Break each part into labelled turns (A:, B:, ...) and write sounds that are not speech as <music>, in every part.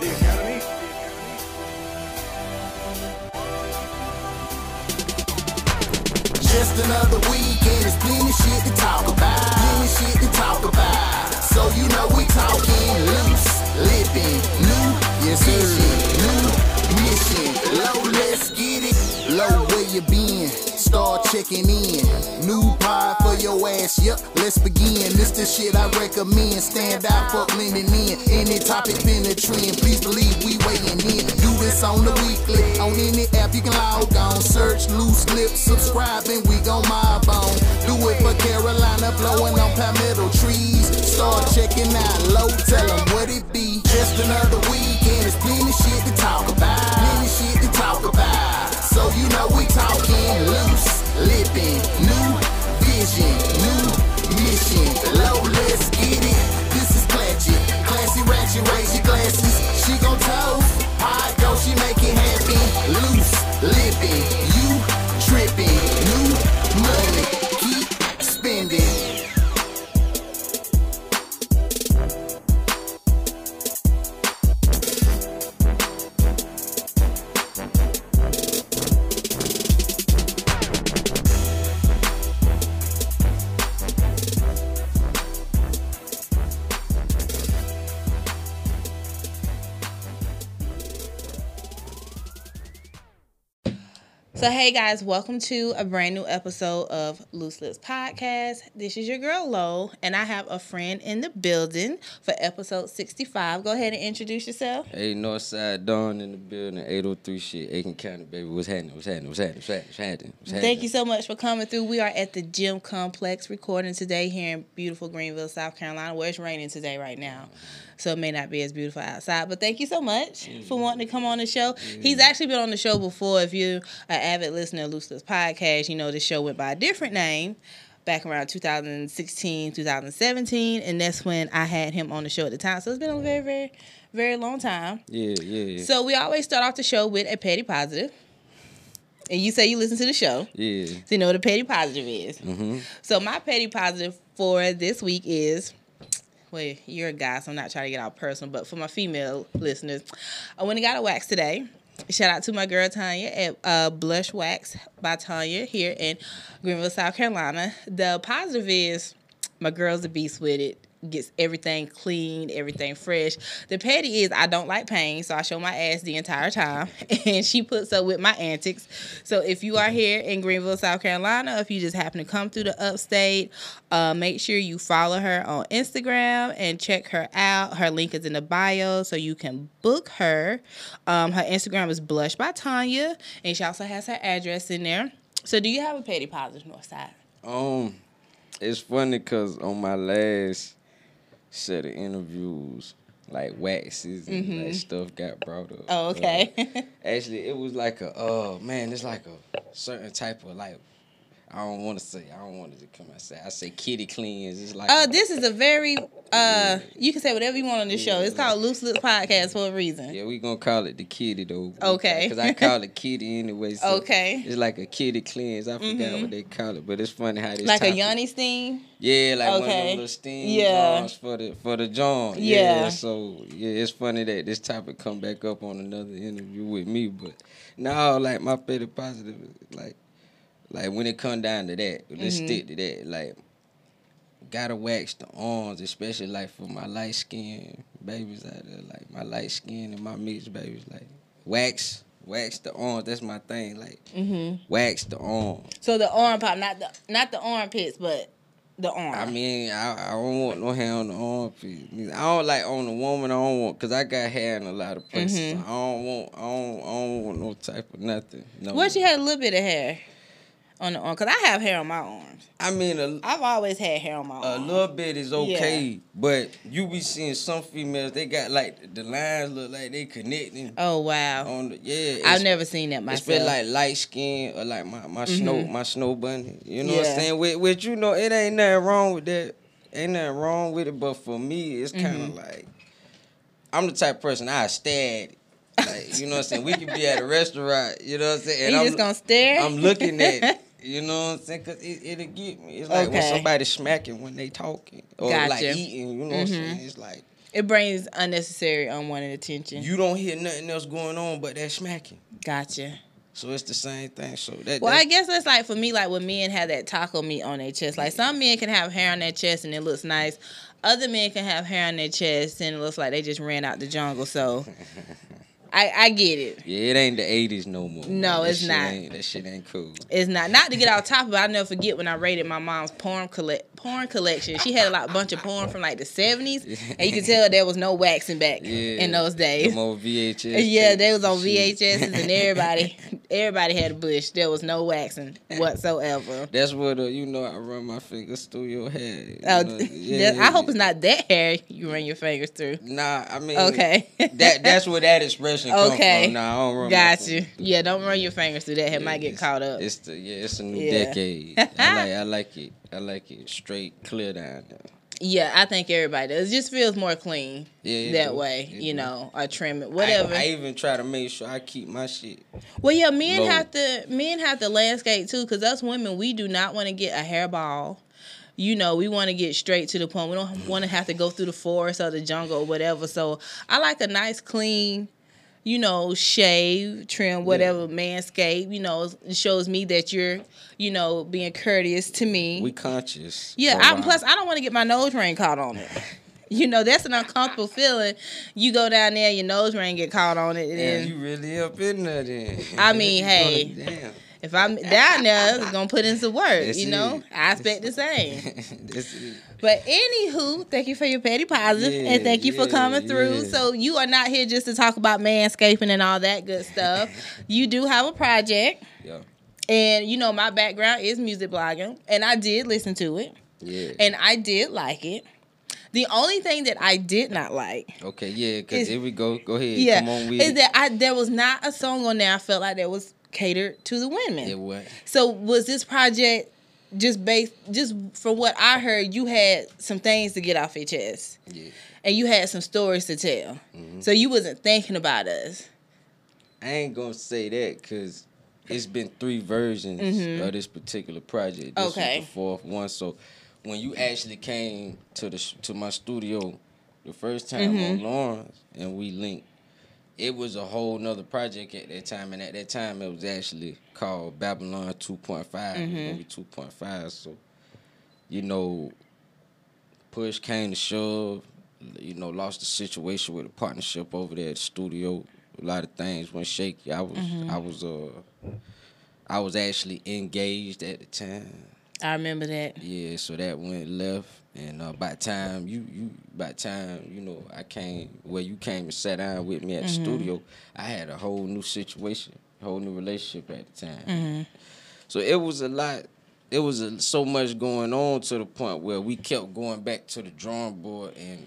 A: The Academy.
B: Just another week and there's plenty shit to talk about. Plenty shit to talk about. So you know we talking loose, lippin', new yes, vision, new mission. Low, let's get it. Low, where you been? Start checking in. New pie for your ass, yep, let's begin. This the shit I recommend. Stand out, fuck blending in. Any topic been a trend. Please believe we weighing in. Do this on the weekly. On any app you can log on. Search loose lips, subscribe, and we gon' mob on. Do it for Carolina, blowing on palmetto trees. Start checking out low, tell them what it be. Just another week, and there's plenty shit to talk about. Plenty shit to talk about. So you know we talking loose, lippin', new vision, new mission. Low, let's get it. This is classy, classy ratchet. Raise your glasses. She gon' toast. Hot go, she make it happen. Loose, lippin', you trippin',
C: So, hey guys, welcome to a brand new episode of Loose Lips Podcast. This is your girl Lo, and I have a friend in the building for episode 65. Go ahead and introduce yourself.
D: Hey, Northside Dawn in the building, 803 shit, Aiken County, baby. What's happening? What's happening? What's happening? What's happening? What's happening? What's happening?
C: Thank you so much for coming through. We are at the Gym Complex recording today here in beautiful Greenville, South Carolina, where it's raining today right now. So it may not be as beautiful outside. But thank you so much for wanting to come on the show. He's actually been on the show before. If you're an avid listener of Podcast, you know the show went by a different name back around 2016, 2017. And that's when I had him on the show at the time. So it's been a very, very, very long time.
D: Yeah, yeah, yeah.
C: So we always start off the show with a petty positive. And you say you listen to the show.
D: yeah.
C: So you know what a petty positive is.
D: Mm-hmm.
C: So my petty positive for this week is, well, you're a guy, so I'm not trying to get out personal, but for my female listeners, I went and got a wax today. Shout out to my girl Tanya at uh, Blush Wax by Tanya here in Greenville, South Carolina. The positive is my girl's a beast with it. Gets everything clean, everything fresh. The petty is I don't like pain, so I show my ass the entire time, <laughs> and she puts up with my antics. So if you are here in Greenville, South Carolina, if you just happen to come through the upstate, uh, make sure you follow her on Instagram and check her out. Her link is in the bio, so you can book her. Um, her Instagram is Blush by Tanya, and she also has her address in there. So do you have a petty positive Northside?
D: Um, it's funny because on my last set of interviews, like waxes and like stuff got brought up.
C: Mm-hmm. Oh, okay.
D: Actually, it was like a, oh man, it's like a certain type of like, I don't want to say, I don't want it to come out. Say, I say kitty cleans. It's like,
C: Uh, this is a very uh, you can say whatever you want on this show. It's
D: Yeah.
C: called Loose Lips Podcast for a reason.
D: yeah, we gonna call it the kitty though.
C: Okay.
D: Because I call it <laughs> kitty anyway. So
C: Okay.
D: It's like a kitty cleanse. I forgot
C: Mhm.
D: what they call it, but it's funny how this
C: Like a
D: topic-
C: Yanni steam.
D: Yeah, like one of
C: Okay.
D: them little steam
C: Yeah.
D: for the for the joint.
C: Yeah.
D: So yeah, it's funny that this topic come back up on another interview with me, but now like my favorite positive, like like when it come down to that, let's
C: Mhm.
D: stick to that. Like gotta wax the arms, especially like for my light skin babies out there, like my light skin and my mixed babies, like wax. Wax the arms, that's my thing. Like
C: hmm
D: wax the arm.
C: So the arm pop, not the not the armpits, but the arm.
D: I mean, I, I don't want no hair on the armpit. I don't like on the woman. I don't want because I got hair in a lot of places.
C: Mhm.
D: I don't want. I don't. I don't want no type of nothing. No.
C: what you had a little bit of hair on the arm? Cause I have hair on my arms.
D: I mean, a,
C: I've always had hair on my arms.
D: a
C: arms.
D: little bit is okay, but you be seeing some females. They got like the lines look like they connecting
C: Oh wow.
D: on the yeah.
C: I've
D: it's-
C: never seen that
D: It's
C: myself.
D: been like light skin or like my, my snow
C: Mhm.
D: my snow bunny. You know what
C: Yeah.
D: I'm saying? With with you know it ain't nothing wrong with that. Ain't nothing wrong with it, but for me it's kind of
C: Mhm.
D: like I'm the type of person I stare at it. Like you know what I'm saying? We could be at a restaurant. You know what I'm saying?
C: you
D: I'm,
C: just gonna stare.
D: I'm looking at it. <laughs> You know what I'm saying? Cause it, it'll get me. It's like when
C: Okay.
D: somebody smacking when they talking or like eating. You know what I'm
C: Mhm.
D: saying? It's like
C: It brings unnecessary, unwanted attention.
D: You don't hear nothing else going on but that smacking.
C: gotcha.
D: So it's the same thing. So that,
C: Well,
D: that
C: I guess it's like for me, like when men have that taco meat on their chest. Like some men can have hair on their chest and it looks nice. Other men can have hair on their chest and it looks like they just ran out the jungle. So <laughs> I I get it.
D: yeah, it ain't the eighties no more.
C: No,
D: That
C: it's
D: shit
C: not.
D: that shit ain't cool.
C: It's not not to get off topic, but I never forget when I raided my mom's porn collect porn collection. She had a lot bunch of porn from like the seventies, <laughs> and you could tell there was no waxing back
D: Yeah,
C: in those days.
D: Old VHS. <laughs>
C: Yeah, they was on. VHSs and <laughs> everybody everybody had a bush. There was no waxing whatsoever.
D: That's what uh, you know. I run my fingers through your hair. you
C: Oh, that- I hope it's not that hair you run your fingers through.
D: Nah, I mean,
C: Okay.
D: that that's where that expression
C: Okay.
D: from. Nah, I don't run.
C: Got you. Yeah, don't run your fingers through that. It
D: Yeah,
C: might get caught up.
D: It's the yeah, it's a new
C: Yeah.
D: decade. I like I like it. I like it straight, clear down there.
C: Yeah, I think everybody does. It just feels more clean
D: Yeah,
C: that
D: do.
C: way,
D: It
C: you
D: do.
C: know, or trim it,
D: I-
C: whatever.
D: I, even try to make sure I keep my shit.
C: well, yeah, men
D: Low.
C: have to men have to landscape too, because us women we do not want to get a hairball. You know, we want to get straight to the point. We don't want to have to go through the forest or the jungle or whatever. So I like a nice, clean, you know, shave, trim, whatever, manscape. You know, it shows me that you're, you know, being courteous to me.
D: We conscious.
C: Yeah, I, plus I don't want to get my nose ring caught on it. <laughs> You know, that's an uncomfortable feeling. You go down there, your nose ring get caught on it, and then
D: you really up in there then.
C: I mean, <laughs> hey.
D: Damn.
C: If I'm down there, it's gonna put in some work.
D: That's
C: you know,
D: it.
C: I expect the same. <laughs> But anywho, thank you for your petty positive,
D: Yeah,
C: and thank you for coming through.
D: yeah.
C: So you are not here just to talk about manscaping and all that good stuff. <laughs> you do have a project,
D: Yeah.
C: and you know my background is music blogging, and I did listen to it,
D: Yeah.
C: and I did like it. The only thing that I did not like
D: okay, yeah, because here we go. Go ahead.
C: yeah,
D: Come on
C: is that I there was not a song on there I felt like there was catered to the women.
D: It what?
C: So was this project just based just from what I heard, you had some things to get off your chest.
D: Yeah.
C: And you had some stories to tell.
D: Mm-hmm.
C: So you wasn't thinking about us.
D: I ain't gonna say that because it's been three versions of this particular project. This
C: Mm-hmm. Okay.
D: was the fourth one. So when you actually came to the to my studio the first time
C: Mm-hmm.
D: on Lawrence and we linked, it was a whole nother project at that time. And at that time, it was actually called Babylon 2.5. It was
C: Mm-hmm.
D: gonna be 2.5. So you know, push came to shove. You know, lost the situation with the partnership over there at the studio. A lot of things went shaky. I was,
C: Mm-hmm.
D: I was, uh, I was actually engaged at the time.
C: I remember that.
D: Yeah, so that went left, and uh, by the time you, you, by the time you know, I came where you came and sat down with me at the mm-hmm. studio. I had a whole new situation, a whole new relationship at the time. Mm-hmm. So it was a lot. It was a, so much going on to the point where we kept going back to the drawing board and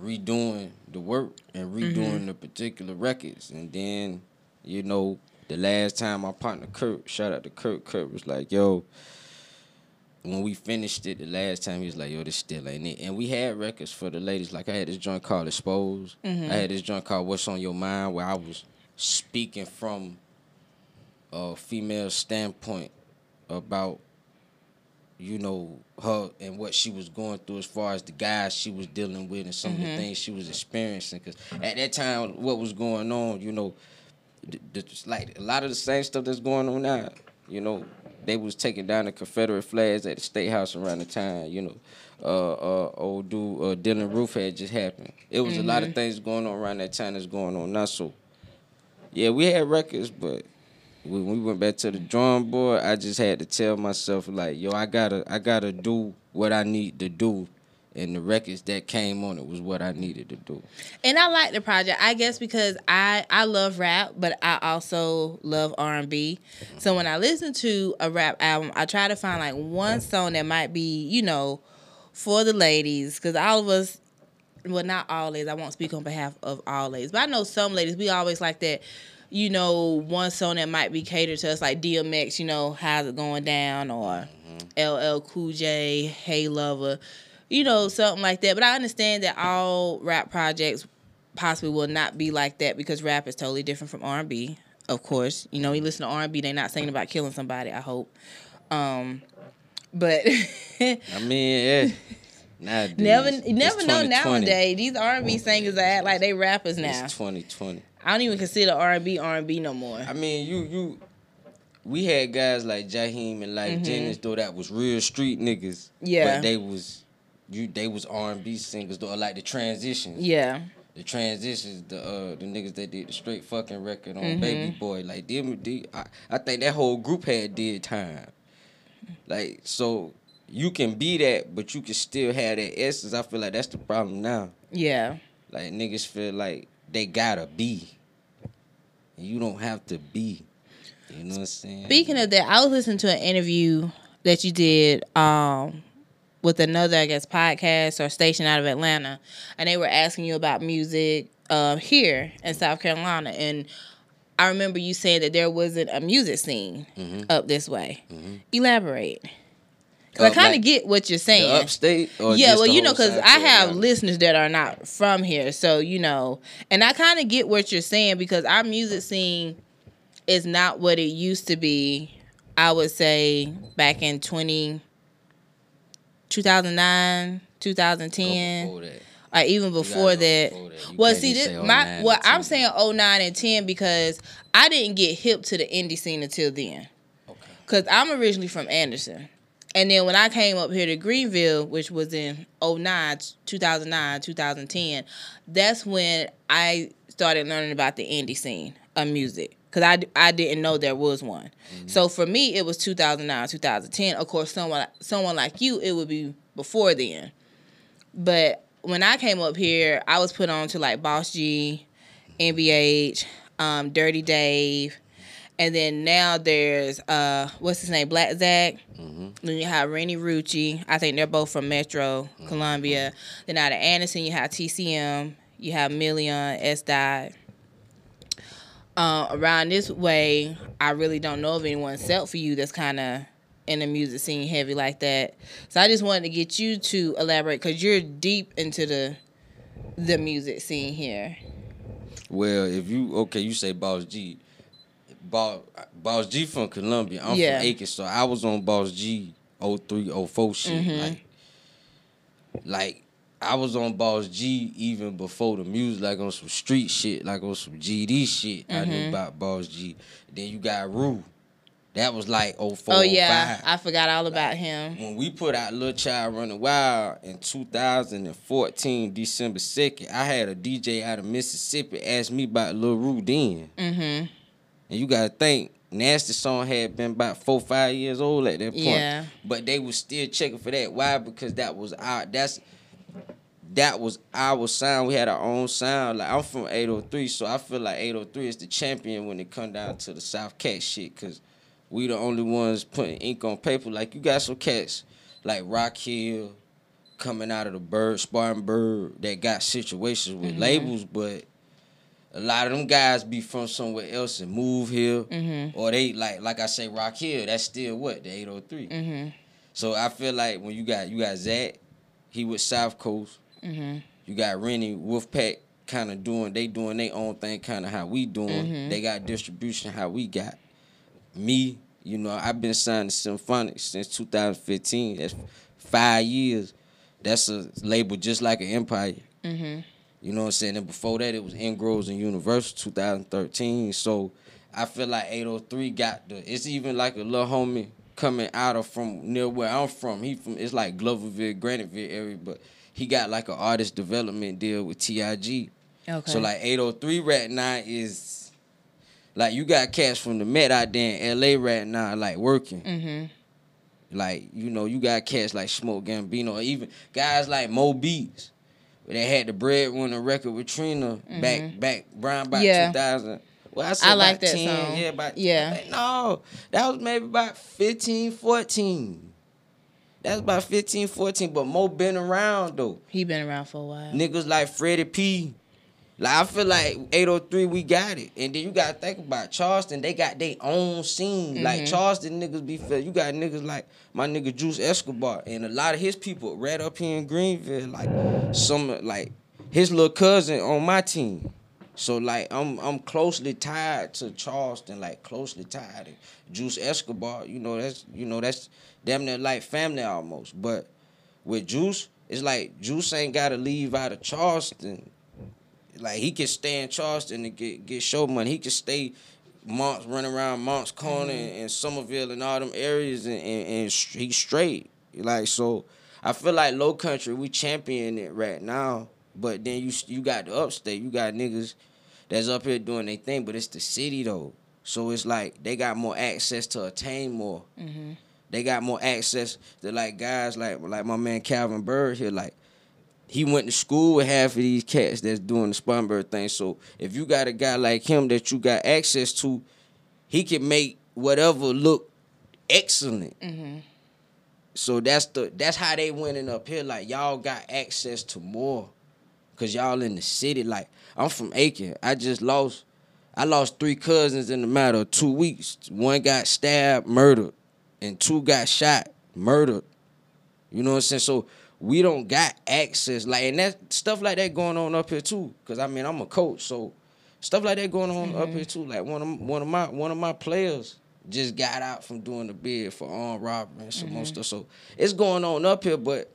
D: redoing the work and redoing mm-hmm. the particular records. And then, you know, the last time my partner Kurt, shout out to Kurt, Kurt was like, yo, when we finished it the last time, he was like, yo, this still ain't it. And we had records for the ladies. Like I had this joint called Exposed. Mm-hmm. I had this joint called What's on Your Mind where I was speaking from a female standpoint about you know her and what she was going through as far as the guys she was dealing with and some of the mm-hmm. things she was experiencing because at that time what was going on you know the, the, like a lot of the same stuff that's going on now you know they was taking down the confederate flags at the state house around the time you know uh uh old dude uh Dylann Roof had just happened. It was a lot of things going on around that time that's going on now so yeah we had records but when we went back to the drawing board, I just had to tell myself like, yo, I gotta, I gotta do what I need to do, and the records that came on it was what I needed to do.
C: And I like the project, I guess, because I I love rap, but I also love R and B. So when I listen to a rap album, I try to find like one song that might be, you know, for the ladies, because all of us, well, not all ladies. I won't speak on behalf of all ladies, but I know some ladies. We always like that. You know, one song that might be catered to us, like DMX. You know, how's it going down, or mm-hmm. LL Cool J, Hey Lover. You know, something like that. But I understand that all rap projects possibly will not be like that because rap is totally different from R and B. Of course, you know, you listen to R and B, they're not singing about killing somebody. I hope, um, but <laughs>
D: I mean, yeah, <laughs> Nowadays,
C: Never, never know nowadays. These R and B singers are act like they rappers now.
D: It's 2020.
C: I don't even consider R and B R and B no more.
D: I mean, you you. We had guys like Jaheim and like Jennings though that was real street niggas.
C: Mm-hmm. Yeah.
D: But they was you they was R and B singers though, like the transitions.
C: Yeah,
D: The transitions, the uh the niggas that did the straight fucking record on
C: Mm-hmm.
D: Baby Boy, like them, they, I, I think that whole group had did time. Like so, you can be that, but you can still have that essence. I feel like that's the problem now.
C: yeah.
D: Like niggas feel like they gotta be, and you don't have to be. You know what I'm saying?
C: Speaking of that, I was listening to an interview that you did um, with another, I guess, podcast or station out of Atlanta, and they were asking you about music uh, here in South Carolina, and I remember you saying that there wasn't a music scene up this way. Elaborate. 'Cause I kind of
D: like,
C: get what you're saying.
D: upstate,
C: yeah, well, you know, because I have listeners that are not from here, so you know, and I kind of get what you're saying because our music scene is not what it used to be. I would say back in 20, 2009, 2010,
D: Before
C: or even before that.
D: before that. You
C: Well, see, this, my well,
D: and
C: I'm saying 09 and 10 because I didn't get hip to the indie scene until then.
D: Okay.
C: Cause I'm originally from Anderson. And then when I came up here to Greenville, which was in 09, 2009, 2010, that's when I started learning about the indie scene of music. Cause I, I didn't know there was one. So for me, it was 2009, 2010. Of course, someone someone like you, it would be before then. But when I came up here, I was put on to like Boss G, NBH, um, Dirty Dave, and then now there's uh what's his name, Black Zach.
D: Mm-hmm.
C: Then you have Renni Rucci. I think they're both from Metro, Columbia. Then out of Anderson, you have TCM. You have Million, S Dot. Uh, around this way, I really don't know of anyone except for you that's kind of in the music scene heavy like that. So I just wanted to get you to elaborate because you're deep into the the music scene here.
D: Well, if you okay, you say Boss G. Boss, Boss G from Columbia. I'm
C: Yeah.
D: from Aiken, so I was on Boss G 03, 04 shit.
C: Mm-hmm.
D: Like, like I was on Boss G even before the music, like on some street shit, like on some GD shit. I
C: Mm-hmm.
D: knew about Boss G. Then you got Ru. That was like 04,
C: oh yeah,
D: 05
C: I forgot all about him.
D: when we put out Lil Child Running Wild in 2014, December 2nd, I had a DJ out of Mississippi ask me about Lil Ru then.
C: Mm-hmm.
D: And you gotta think, Nasty Song had been about four, five years old at that point.
C: Yeah.
D: But they was still checking for that. Why? Because that was our that's that was our sound. We had our own sound. Like I'm from 803, so I feel like 803 is the champion when it come down to the South Cat shit. Cause we the only ones putting ink on paper. Like you got some cats like Rock Hill coming out of the bird, Spartanburg that got situations with labels, but a lot of them guys be from somewhere else and move here,
C: Mm-hmm.
D: or they like like I say Rock Hill. That's still what the 803.
C: Mm-hmm.
D: So I feel like when you got you got Zach, he with South Coast.
C: Mm-hmm.
D: You got Rennie Wolfpack kind of doing they doing their own thing, kind of how we doing.
C: Mhm.
D: They got distribution how we got. Me, you know, I've been signed to Symphonic since 2015. That's five years. That's a label just like an Empire.
C: Mm-hmm.
D: You know what I'm saying? And before that, it was INgrooves and Universal 2013. So I feel like 803 got the. It's even like a little homie coming out of from near where I'm from. He from it's like Gloverville, Graniteville area, but he got like an artist development deal with TIG.
C: Okay.
D: So like 803 right now is like you got cats from the Met out there in LA right now, like working.
C: Mm-hmm.
D: Like, you know, you got cats like Smoke Gambino, or even guys like Mo Beats. They had the breadwinner record with Trina back back around about
C: Mm-hmm. Yeah.
D: 2000. Well, I said
C: I like that
D: 10,
C: song.
D: Yeah, about,
C: Yeah.
D: No, that was maybe about 15, 14. That's about 15, 14, but Mo been around though.
C: He been around for a while.
D: Niggas like Freddie P. Like I feel like 803 we got it. And then you gotta think about Charleston, they got their own scene. Like
C: Mhm.
D: Charleston niggas be feel you got niggas like my nigga Juice Escobar and a lot of his people right up here in Greenville, like some like his little cousin on my team. So like I'm I'm closely tied to Charleston, like closely tied. to Juice Escobar, you know, that's you know, that's damn near like family almost. But with Juice, It's like Juice ain't gotta leave out of Charleston. Like he can stay in Charleston and get get show money. He can stay months running around Moncks Corner mm-hmm. and, and Summerville and all them areas and, and, and he's straight. Like so I feel like low country, we champion it right now. But then you you got the upstate, you got niggas that's up here doing their thing, but it's the city though. So it's like they got more access to attain more. Mm-hmm. They got more access to like guys like like my man Calvin Bird here. Like he went to school with half of these cats that's doing the Spunbird thing. So if you got a guy like him that you got access to, he can make whatever look excellent. Mm-hmm. So that's the that's how they winning up here. Like y'all got access to more, cause y'all in the city. Like I'm from Aiken. I just lost. I lost three cousins in the matter of two weeks. One got stabbed, murdered, and two got shot, murdered. You know what I'm saying? So we don't got access like and that stuff like that going on up here too. Cause I mean I'm a coach, so stuff like that going on up here mm-hmm. too. Like one of one of my one of my players just got out from doing the bid for armed robbery and some more mm-hmm. stuff. So it's going on up here, but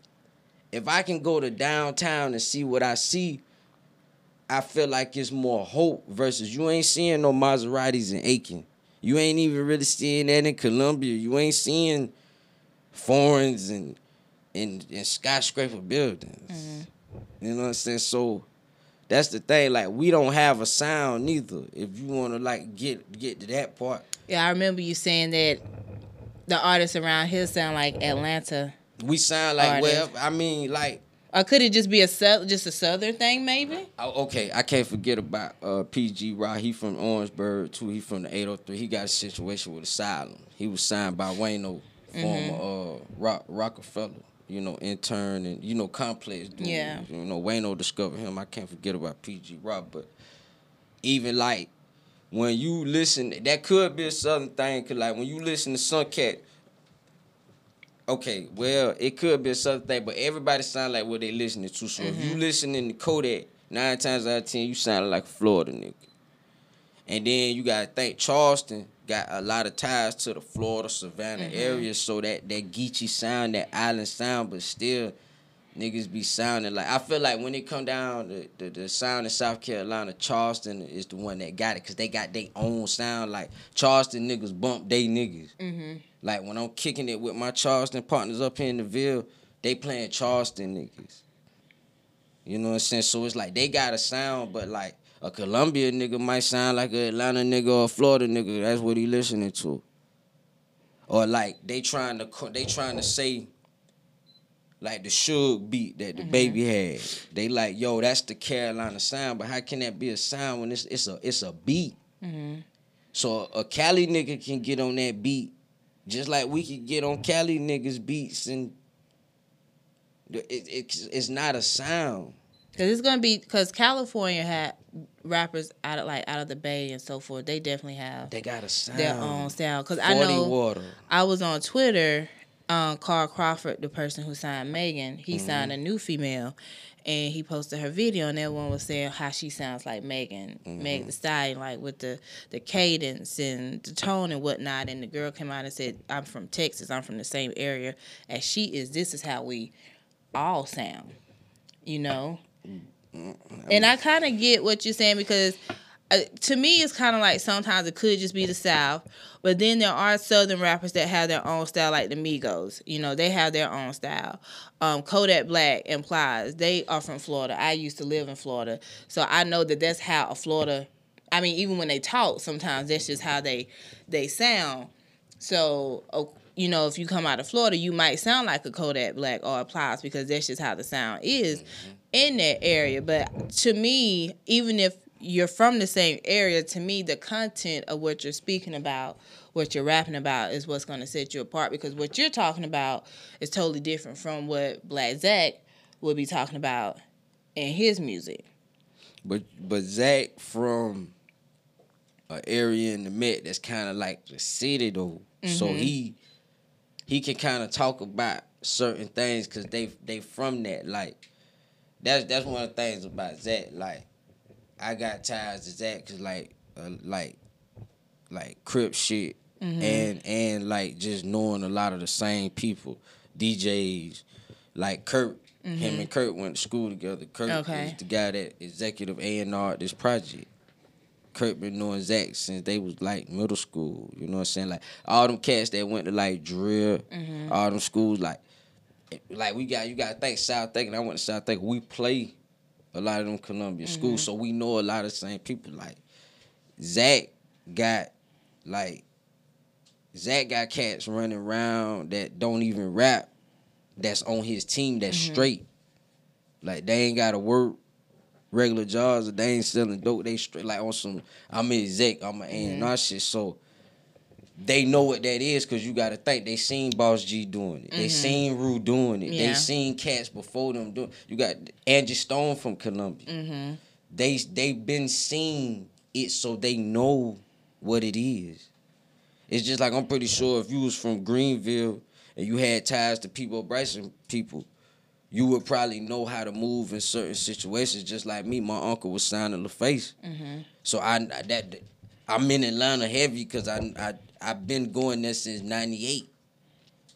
D: if I can go to downtown and see what I see, I feel like it's more hope versus you ain't seeing no Maseratis in Aiken. You ain't even really seeing that in Columbia. You ain't seeing foreigns and and, and skyscraper buildings. Mm-hmm. You know what I'm saying? So that's the thing. Like we don't have a sound neither. If you want to like get get to that part,
C: Yeah, I remember you saying that the artists around here sound like Atlanta.
D: we sound like well. I mean, like
C: Or could it just be a just a southern thing, maybe?
D: Oh, okay, I can't forget about uh, PG Rock. He from Orangeburg too. He from the 803. He got a situation with Asylum. He was signed by Wayno, former uh, Rock, Rockefeller. You know, intern and you know complex dude.
C: Yeah.
D: You know, Wayno discovered him. I can't forget about PG Rock, but even like when you listen, that could be a southern thing. Cause like when you listen to Suncat, okay, well, it could be a southern thing, but everybody sound like what they listening to. So if you mm-hmm. listening to Kodak, nine times out of ten, you sound like a Florida nigga. And then you gotta think Charleston got a lot of ties to the Florida Savannah mm-hmm. area, so that that Geechee sound, that island sound, but still niggas be sounding like I feel like when it come down the, the, the sound in South Carolina, Charleston is the one that got it because they got their own sound. Like Charleston niggas bump they niggas. Mm-hmm. Like when I'm kicking it with my Charleston partners up here in the Ville, they playing Charleston niggas. You know what I'm saying? So it's like they got a sound, but like a Columbia nigga might sound like a Atlanta nigga or a Florida nigga. That's what he listening to. Or like they trying to they trying to say like the Suge beat that the mm-hmm. baby had. They like, yo, that's the Carolina sound, but how can that be a sound when it's it's a it's a beat? Mm-hmm. So a Cali nigga can get on that beat, just like we could get on Cali niggas beats, and it, it's it's not a sound.
C: Cause it's gonna be because California had rappers out of like out of the Bay and so forth. They definitely have
D: They got a sound.
C: their own style. Cause I know
D: water.
C: I was on Twitter. Um, Carl Crawford, the person who signed Megan, he
D: Mm-hmm.
C: signed a new female, and he posted her video, and that one was saying how she sounds like Megan,
D: Mm-hmm.
C: Meg the Stallion, like with the the cadence and the tone and whatnot. And the girl came out and said, "I'm from Texas. I'm from the same area as she is. This is how we all sound." You know. And I kind of get what you're saying because uh, to me, it's kind of like sometimes it could just be the South, but then there are Southern rappers that have their own style, like the Migos. You know, they have their own style. Um, Kodak Black implies they are from Florida. I used to live in Florida, so I know that that's how a Florida. I mean, even when they talk, sometimes that's just how they they sound. So, you know, if you come out of Florida, you might sound like a Kodak Black or a Plies because that's just how the sound is in that area. But to me, even if you're from the same area, to me, the content of what you're speaking about, what you're rapping about, is what's going to set you apart because what you're talking about is totally different from what Black Zach would be talking about in his music.
D: But but Zach from an area in the Met that's kind of like the city though, so mm-hmm. he he can kind of talk about certain things because they they from that. Like that's that's one of the things about Zach. Like I got ties to Zach because like uh, like like Crip shit mm-hmm. and and like just knowing a lot of the same people, DJs like Kurt. Him and mm-hmm. Kurt went to school together. Kurt
C: Okay.
D: is the guy that executive A and R this project. Kurt been knowing Zach since they was like middle school. You know what I'm saying? Like all them cats that went to like drill, mm-hmm. all them schools like like we got you got to think South Aiken. I went to South Aiken. We play a lot of them Columbia schools, mm-hmm. so we know a lot of same people. Like Zach got like Zach got cats running around that don't even rap. That's on his team. That's mm-hmm. straight. Like they ain't got to work regular jobs. Or they ain't selling dope. They straight like on some. I'm an exec. I'm an A and R mm-hmm. shit. So they know what that is because you got to think they seen Boss G doing it. They seen Ru doing it.
C: Yeah.
D: They seen cats before them doing. You got Angie Stone from Columbia.
C: Mm-hmm.
D: They they been seeing it, so they know what it is. It's just like I'm pretty sure if you was from Greenville and you had ties to people, Bryson people, you would probably know how to move in certain situations. Just like me, my uncle was signing LaFace, so I that I'm in Atlanta heavy because I I I've been going there since '98.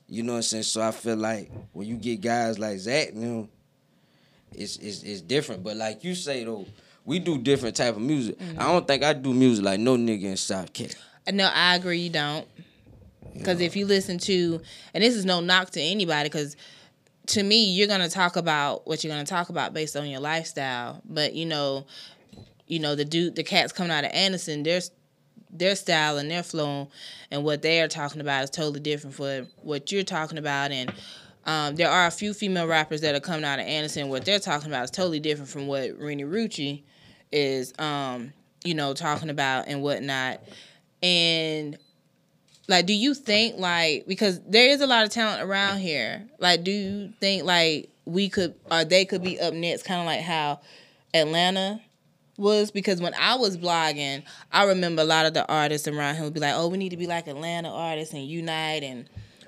D: You know what I'm saying? So I feel like when you get guys like Zach, you know, it's it's it's different. But like you say though, we do different type of music. I mm-hmm. don't think I do music like no nigga in South Cat.
C: Uh, no, I agree. You don't. Because if you listen to, and this is no knock to anybody, because to me, you're gonna talk about what you're gonna talk about based on your lifestyle. But you know, you know the dude, the cats coming out of Anderson, their their style and their flow and what they are talking about is totally different for what you're talking about. And um, there are a few female rappers that are coming out of Anderson. What they're talking about is totally different from what Renee Rucci is, um, you know, talking about and whatnot. And like, do you think like because there is a lot of talent around here? Like, do you think like we could or they could be up next, kind of like how Atlanta was? Because when I was blogging, I remember a lot of the artists around here would be like, "Oh, we need to be like Atlanta artists and unite and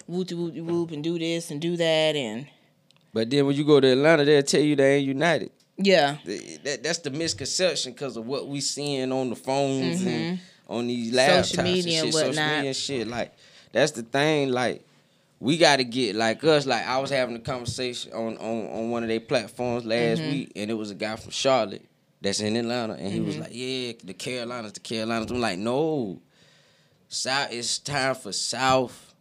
C: whoop whoop whoop and do this and do that and
D: But then when you go to Atlanta, they'll tell you they ain't united.
C: yeah,
D: That, that's the misconception because of what we seeing on the phones and on these laptops
C: Social media
D: and
C: and
D: shit, social media and shit. Like that's the thing. Like we got to get like us. Like I was having a conversation on on on one of their platforms last
C: Mm-hmm.
D: week, and it was a guy from Charlotte that's in Atlanta, and he
C: Mm-hmm.
D: was like, "Yeah, the Carolinas, the Carolinas." I'm like, "No, South. It's time for South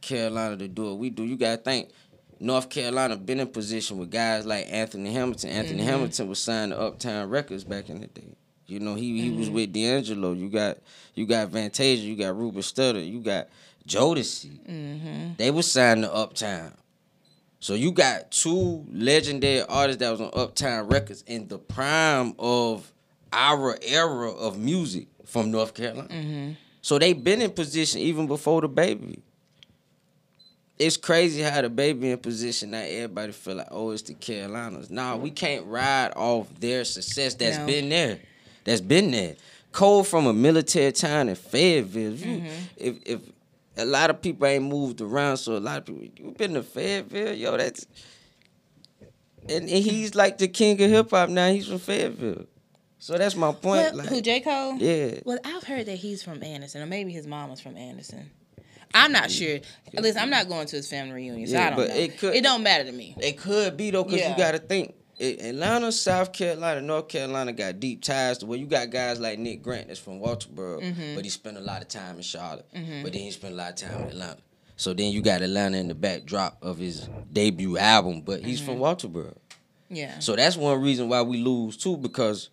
D: Carolina to do it. We do. You got to think." North Carolina been in position with guys like Anthony Hamilton. Anthony mm-hmm. Hamilton was signed to Uptown Records back in the day. You know, he he was mm-hmm. with D'Angelo. You got you got Fantasia. You got Ruben Studdard. You got Jodeci. Mm-hmm. They were signed to Uptown. So you got two legendary artists that was on Uptown Records in the prime of our era of music from North Carolina. Mm-hmm. So they been in position even before DaBaby. It's crazy how DaBaby in position now everybody feel like, oh, it's the Carolinas. Nah, we can't ride off their success that's
C: No.
D: been there. That's been there. Cole from a military town in Fayetteville. You, mm-hmm. if if a lot of people ain't moved around, so a lot of people you been to Fayetteville, yo, that's and, and he's like the king of hip hop now. He's from Fayetteville. So that's my point.
C: What,
D: like,
C: who J Cole?
D: yeah.
C: Well, I've heard that he's from Anderson, or maybe his mom was from Anderson. I'm not sure. Listen, I'm not going to his family reunion, so
D: Yeah,
C: I don't
D: but
C: know.
D: it could-
C: it don't matter to me.
D: It could be though, cause
C: Yeah.
D: you got to think. Atlanta, South Carolina, North Carolina got deep ties to where you got guys like Nick Grant that's from Walterboro,
C: Mm-hmm.
D: but he spent a lot of time in Charlotte, but then he spent a lot of time in Atlanta. So then you got Atlanta in the backdrop of his debut album, but he's from
C: Mm-hmm.
D: Walterboro.
C: Yeah.
D: So that's one reason why we lose too, because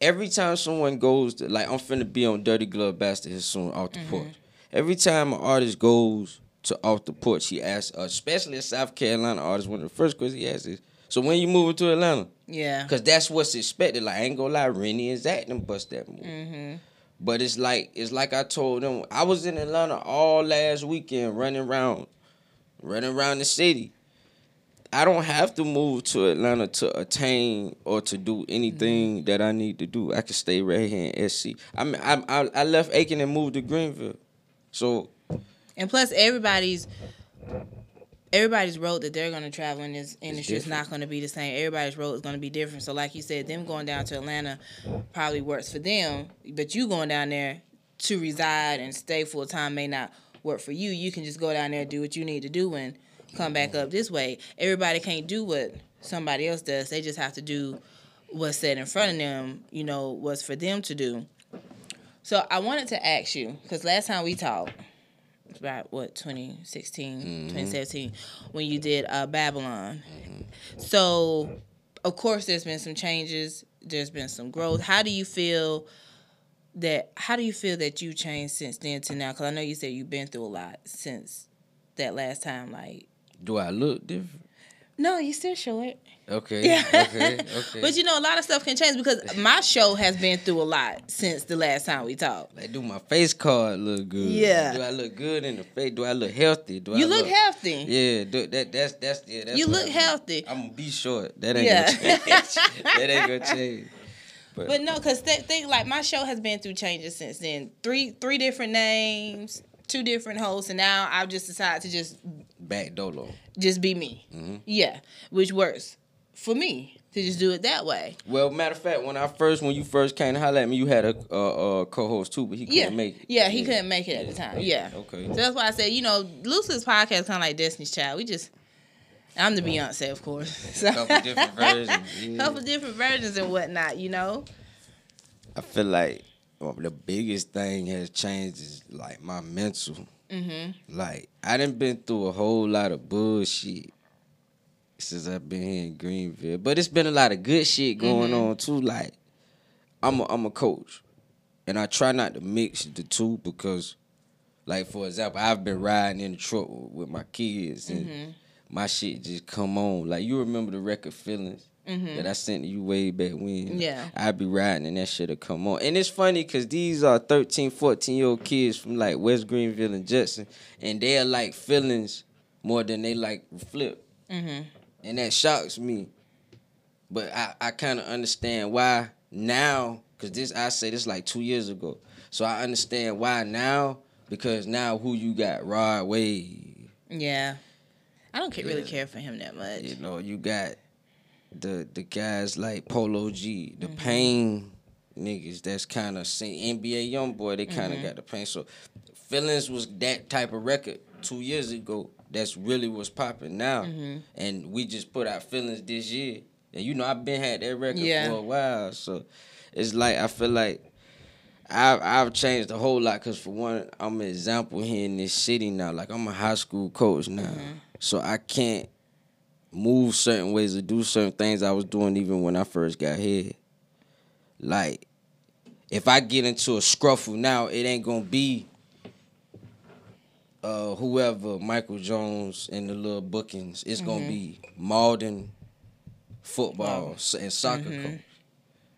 D: every time someone goes to like I'm finna be on Dirty Glove Bastard here soon off the porch. Every time an artist goes to off the porch, he asks, especially a South Carolina artist, one of the first questions he asks is, "So when you moving to Atlanta?"
C: Yeah.
D: Because that's what's expected. Like I ain't gonna lie, Renni is Zach them bust that move.
C: Mm-hmm.
D: But it's like it's like I told them. I was in Atlanta all last weekend, running around, running around the city. I don't have to move to Atlanta to attain or to do anything that I need to do. I can stay right here in SC. I mean, I I, I left Aiken and moved to Greenville, so
C: And plus, everybody's everybody's road that they're going to travel in this industry is not going to be the same. Everybody's road is going to be different. So, like you said, them going down to Atlanta probably works for them, but you going down there to reside and stay full time may not work for you. You can just go down there do what you need to do and come back up this way. Everybody can't do what somebody else does. They just have to do what's set in front of them, you know, what's for them to do. So I wanted to ask you, because last time we talked, it's about what, 2016, 2017, when you did uh, Babylon. So, of course, there's been some changes, there's been some growth. How do you feel? That how do you feel that you changed since then to now? Because I know you said you've been through a lot since that last time. Like,
D: Do I look different?
C: no, you still short.
D: Okay.
C: Yeah.
D: Okay. <laughs> Okay.
C: But you know, a lot of stuff can change because <laughs> my show has been through a lot since the last time we talked.
D: like, do my face card look good?
C: Yeah.
D: Do I look good in the face? Do I look healthy? Do
C: You
D: I
C: look healthy.
D: Yeah. Do, that that's that's yeah. That's
C: You look
D: I
C: healthy.
D: I'm gonna be short. That ain't
C: Yeah.
D: gonna change. <laughs> that ain't gonna change. But,
C: But no, because th- think like my show has been through changes since then. Three three different names, two different hosts, and now I've just decided to just
D: back Dolo.
C: just be me.
D: Mm-hmm.
C: Yeah, which works for me to just do it that way.
D: Well, matter of fact, when I first when you first came to holler at me, you had a uh, uh, co-host too, but he couldn't
C: Yeah,
D: make it.
C: yeah, he couldn't make it at the time. Yeah,
D: Okay.
C: So that's why I said, you know, Lucy's podcast kind of like Destiny's Child. We just, I'm the Beyonce, of course. <laughs> So
D: Couple different versions. <laughs> Yeah.
C: couple different versions and whatnot. You know.
D: I feel like well, the biggest thing has changed is like my mental.
C: Mm-hmm.
D: Like I didn't been through a whole lot of bullshit since I've been here in Greenville, but it's been a lot of good shit going
C: Mhm.
D: on too. Like I'm a I'm a coach, and I try not to mix the two because, like for example, I've been riding in the truck with my kids and
C: Mhm.
D: my shit just come on. Like you remember the record feelings
C: Mhm.
D: that I sent you way back when.
C: Yeah.
D: I'd be riding and that shit'll come on. And it's funny because these are 13, 14 year old kids from like West Greenville and Judson, and they're like feelings more than they like flip.
C: Mhm.
D: And that shocks me. But I, I kind of understand why now, because this, I say this like two years ago. So I understand why now, because now who you got? Rod Wave.
C: Yeah. I don't ca- really care for him that much.
D: You know, you got the the guys like Polo G,
C: Mm-hmm.
D: the pain niggas that's kind of sing NBA young boy. They kind of
C: Mm-hmm.
D: got the pain. So feelings was that type of record two years ago. That's really what's popping now,
C: Mm-hmm.
D: and we just put out feelings this year. And you know, I've been had that record
C: Yeah.
D: for a while, so it's like I feel like. I've, I've changed a whole lot because for one, I'm an example here in this city now. Like I'm a high school coach now,
C: Mm-hmm.
D: so I can't move certain ways or do certain things I was doing even when I first got here. Like, if I get into a scruffle now, it ain't gonna be uh whoever Michael Jones and the little bookings. It's gonna be Mauldin football and soccer coach.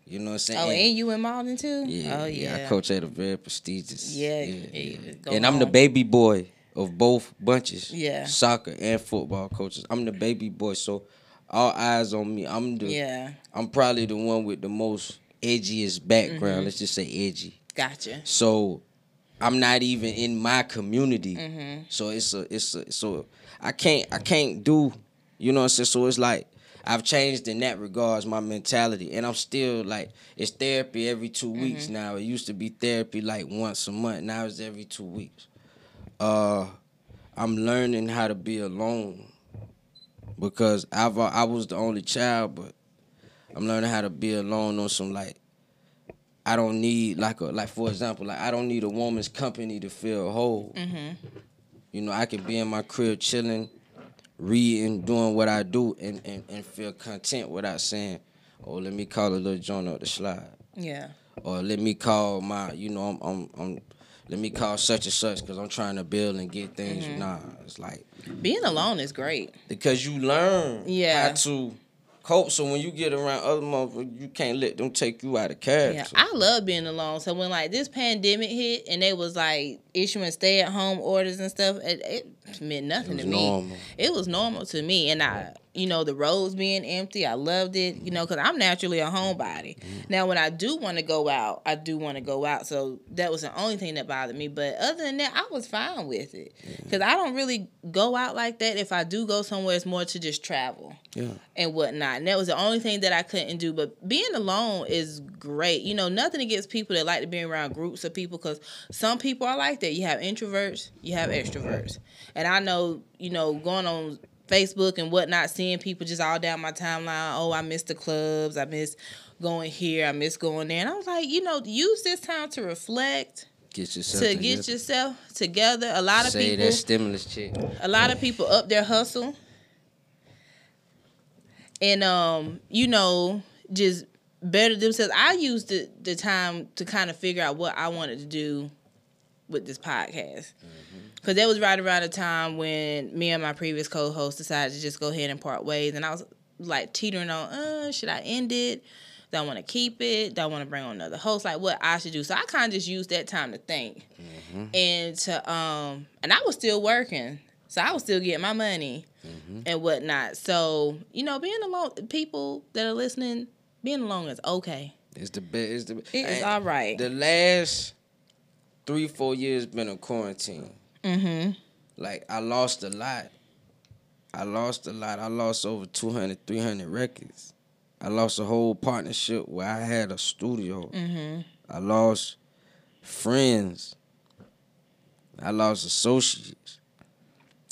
D: You know what I'm saying?
C: Oh,
D: And-
C: and you in Mauldin too?
D: yeah,
C: Oh
D: yeah,
C: yeah.
D: I coach at a very prestigious.
C: Yeah,
D: yeah,
C: yeah,
D: yeah. and I'm the baby boy of both bunches.
C: Yeah.
D: soccer and football coaches. I'm the baby boy, so all eyes on me. I'm the.
C: Yeah.
D: I'm probably the one with the most edgiest background.
C: Mm-hmm.
D: Let's just say edgy.
C: Gotcha.
D: So I'm not even in my community.
C: Mm-hmm.
D: So it's a it's a so I can't I can't do you know what I'm saying. So it's like I've changed in that regards my mentality, and I'm still like it's therapy every 2 weeks now. It used to be therapy like once a month. Now it's every two weeks. Uh, I'm learning how to be alone because I've I was the only child, but I'm learning how to be alone on some like I don't need like a like for example like I don't need a woman's company to feel whole.
C: Mm-hmm.
D: You know I could be in my crib chilling, reading, doing what I do, and and, and feel content without saying, "Oh, let me call a little joint up the slide,"
C: Yeah.
D: or "Let me call my you know I'm I'm, I'm let me call such and such because I'm trying to build and get things."
C: Mm-hmm.
D: Nah, it's like
C: Being alone is great.
D: because you learn
C: Yeah.
D: how to cope. So when you get around other motherfuckers, you can't let them take you out of character.
C: Yeah, I love being alone. So when like this pandemic hit and they was like issuing stay at home orders and stuff, it, it meant nothing to me.
D: normal.
C: It was normal to me, and I, you know, the roads being empty, I loved it. You know, because I'm naturally a homebody.
D: Mm-hmm.
C: Now, when I do want to go out, I do want to go out. So that was the only thing that bothered me. But other than that, I was fine with it because I don't really go out like that. If I do go somewhere, it's more to just travel
D: Yeah.
C: and whatnot. And that was the only thing that I couldn't do. But being alone is great. You know, nothing against people that like to be around groups of people because some people are like that. You have introverts, you have extroverts. And I know, you know, going on Facebook and whatnot, seeing people just all down my timeline. Oh, I miss the clubs. I miss going here. I miss going there. And I was like, you know, use this time to reflect,
D: Get yourself
C: to
D: together.
C: get yourself together. A lot of
D: Say
C: people,
D: that stimulus check.
C: a lot of people up their hustle, and um, you know, just better themselves. I used the the time to kind of figure out what I wanted to do with this podcast. Cause that was right around the time when me and my previous co-host decided to just go ahead and part ways, and I was like teetering on, uh, should I end it? Do I want to keep it? Do I want to bring on another host? Like what I should do. So I kind of just used that time to think, and to um, and I was still working, so I was still getting my money and whatnot. So you know, being alone, people that are listening, being alone is okay.
D: It's the best. It's the.
C: It is all right.
D: The last three four years been a quarantine.
C: Mm-hmm.
D: Like I lost a lot. I lost a lot. I lost over 200, 300 records. I lost a whole partnership where I had a studio.
C: Mm-hmm.
D: I lost friends. I lost associates.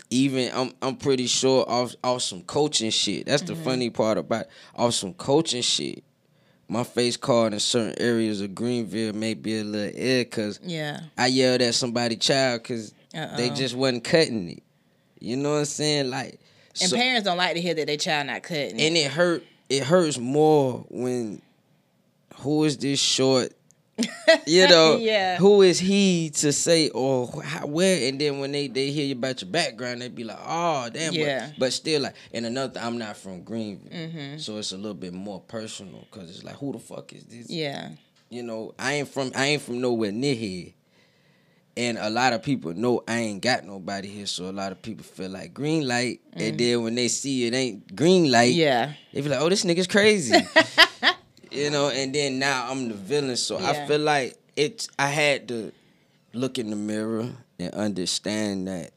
D: Even I'm I'm pretty sure off off some coaching shit. That's the funny part about off some coaching shit. My face card in certain areas of Greenville may be a little ill because
C: Yeah.
D: I yelled at somebody child because they just wasn't cutting it. You know what I'm saying? Like,
C: And
D: so-
C: parents don't like to hear that their child not cutting. it.
D: and it hurt. It hurts more when who is this short? <laughs> You know,
C: Yeah.
D: Who is he to say or how, where? And then when they they hear you about your background, they be like, oh damn.
C: Yeah.
D: But, but still, like, and another, I'm not from Greenville,
C: Mm-hmm.
D: so it's a little bit more personal because it's like, who the fuck is this?
C: yeah.
D: you know, I ain't from I ain't from nowhere near here. And a lot of people know I ain't got nobody here, so a lot of people feel like green light. And then when they see it ain't green light,
C: Mm. Yeah.
D: they be like, "Oh, this nigga's crazy," <laughs> you know. And then now I'm the villain, so
C: Yeah.
D: I feel like it's. I had to look in the mirror and understand that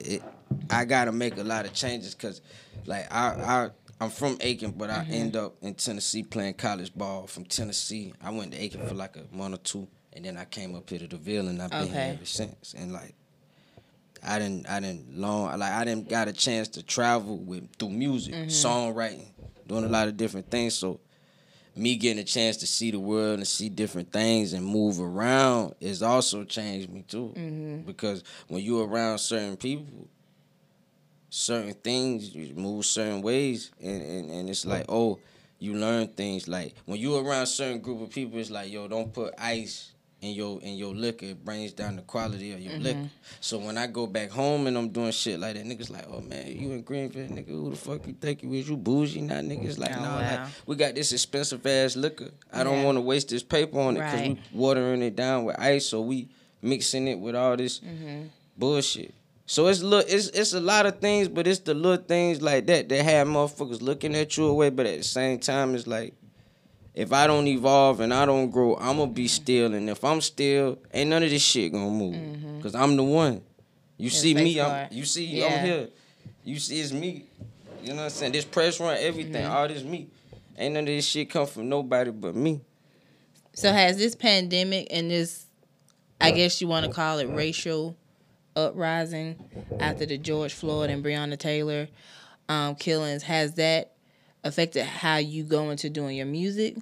D: it. I gotta make a lot of changes because, like, I I I'm from Aiken, but
C: Mm-hmm.
D: I end up in Tennessee playing college ball. From Tennessee, I went to Aiken for like a month or two, and then I came up here to the Ville, and I've been
C: Okay.
D: here ever since. And like, I didn't I didn't long like I didn't got a chance to travel with through music,
C: Mm-hmm.
D: songwriting, doing a lot of different things. So me getting a chance to see the world and see different things and move around has also changed me too.
C: Mm-hmm.
D: Because when you're around certain people, certain things you move certain ways and, and, and it's like, oh, you learn things like when you're around certain group of people, it's like, yo, don't put ice in your in your liquor, it brings down the quality of your
C: Mm-hmm.
D: liquor. So when I go back home and I'm doing shit like that, niggas like, oh man, you in Greenville, nigga, who the fuck you think you is? You bougie now, niggas like,
C: Oh,
D: nah,
C: wow.
D: like we got this expensive ass liquor. I don't want to waste this paper on it because
C: Right.
D: we watering it down with ice, so we mixing it with all this
C: Mm-hmm.
D: bullshit. So it's look, it's it's a lot of things, but it's the little things like that that have motherfuckers looking at you away. But at the same time, it's like if I don't evolve and I don't grow, I'm gonna be still. And if I'm still, ain't none of this shit gonna move. Cause I'm the one. You see me, I'm, you see
C: Yeah.
D: I'm here. You see it's me. You know what I'm saying? This press run, everything, all this me. Ain't none of this shit come from nobody but me.
C: So has this pandemic and this, I guess you want to call it racial uprising after the George Floyd and Breonna Taylor um, killings, has that affected how you go into doing your music?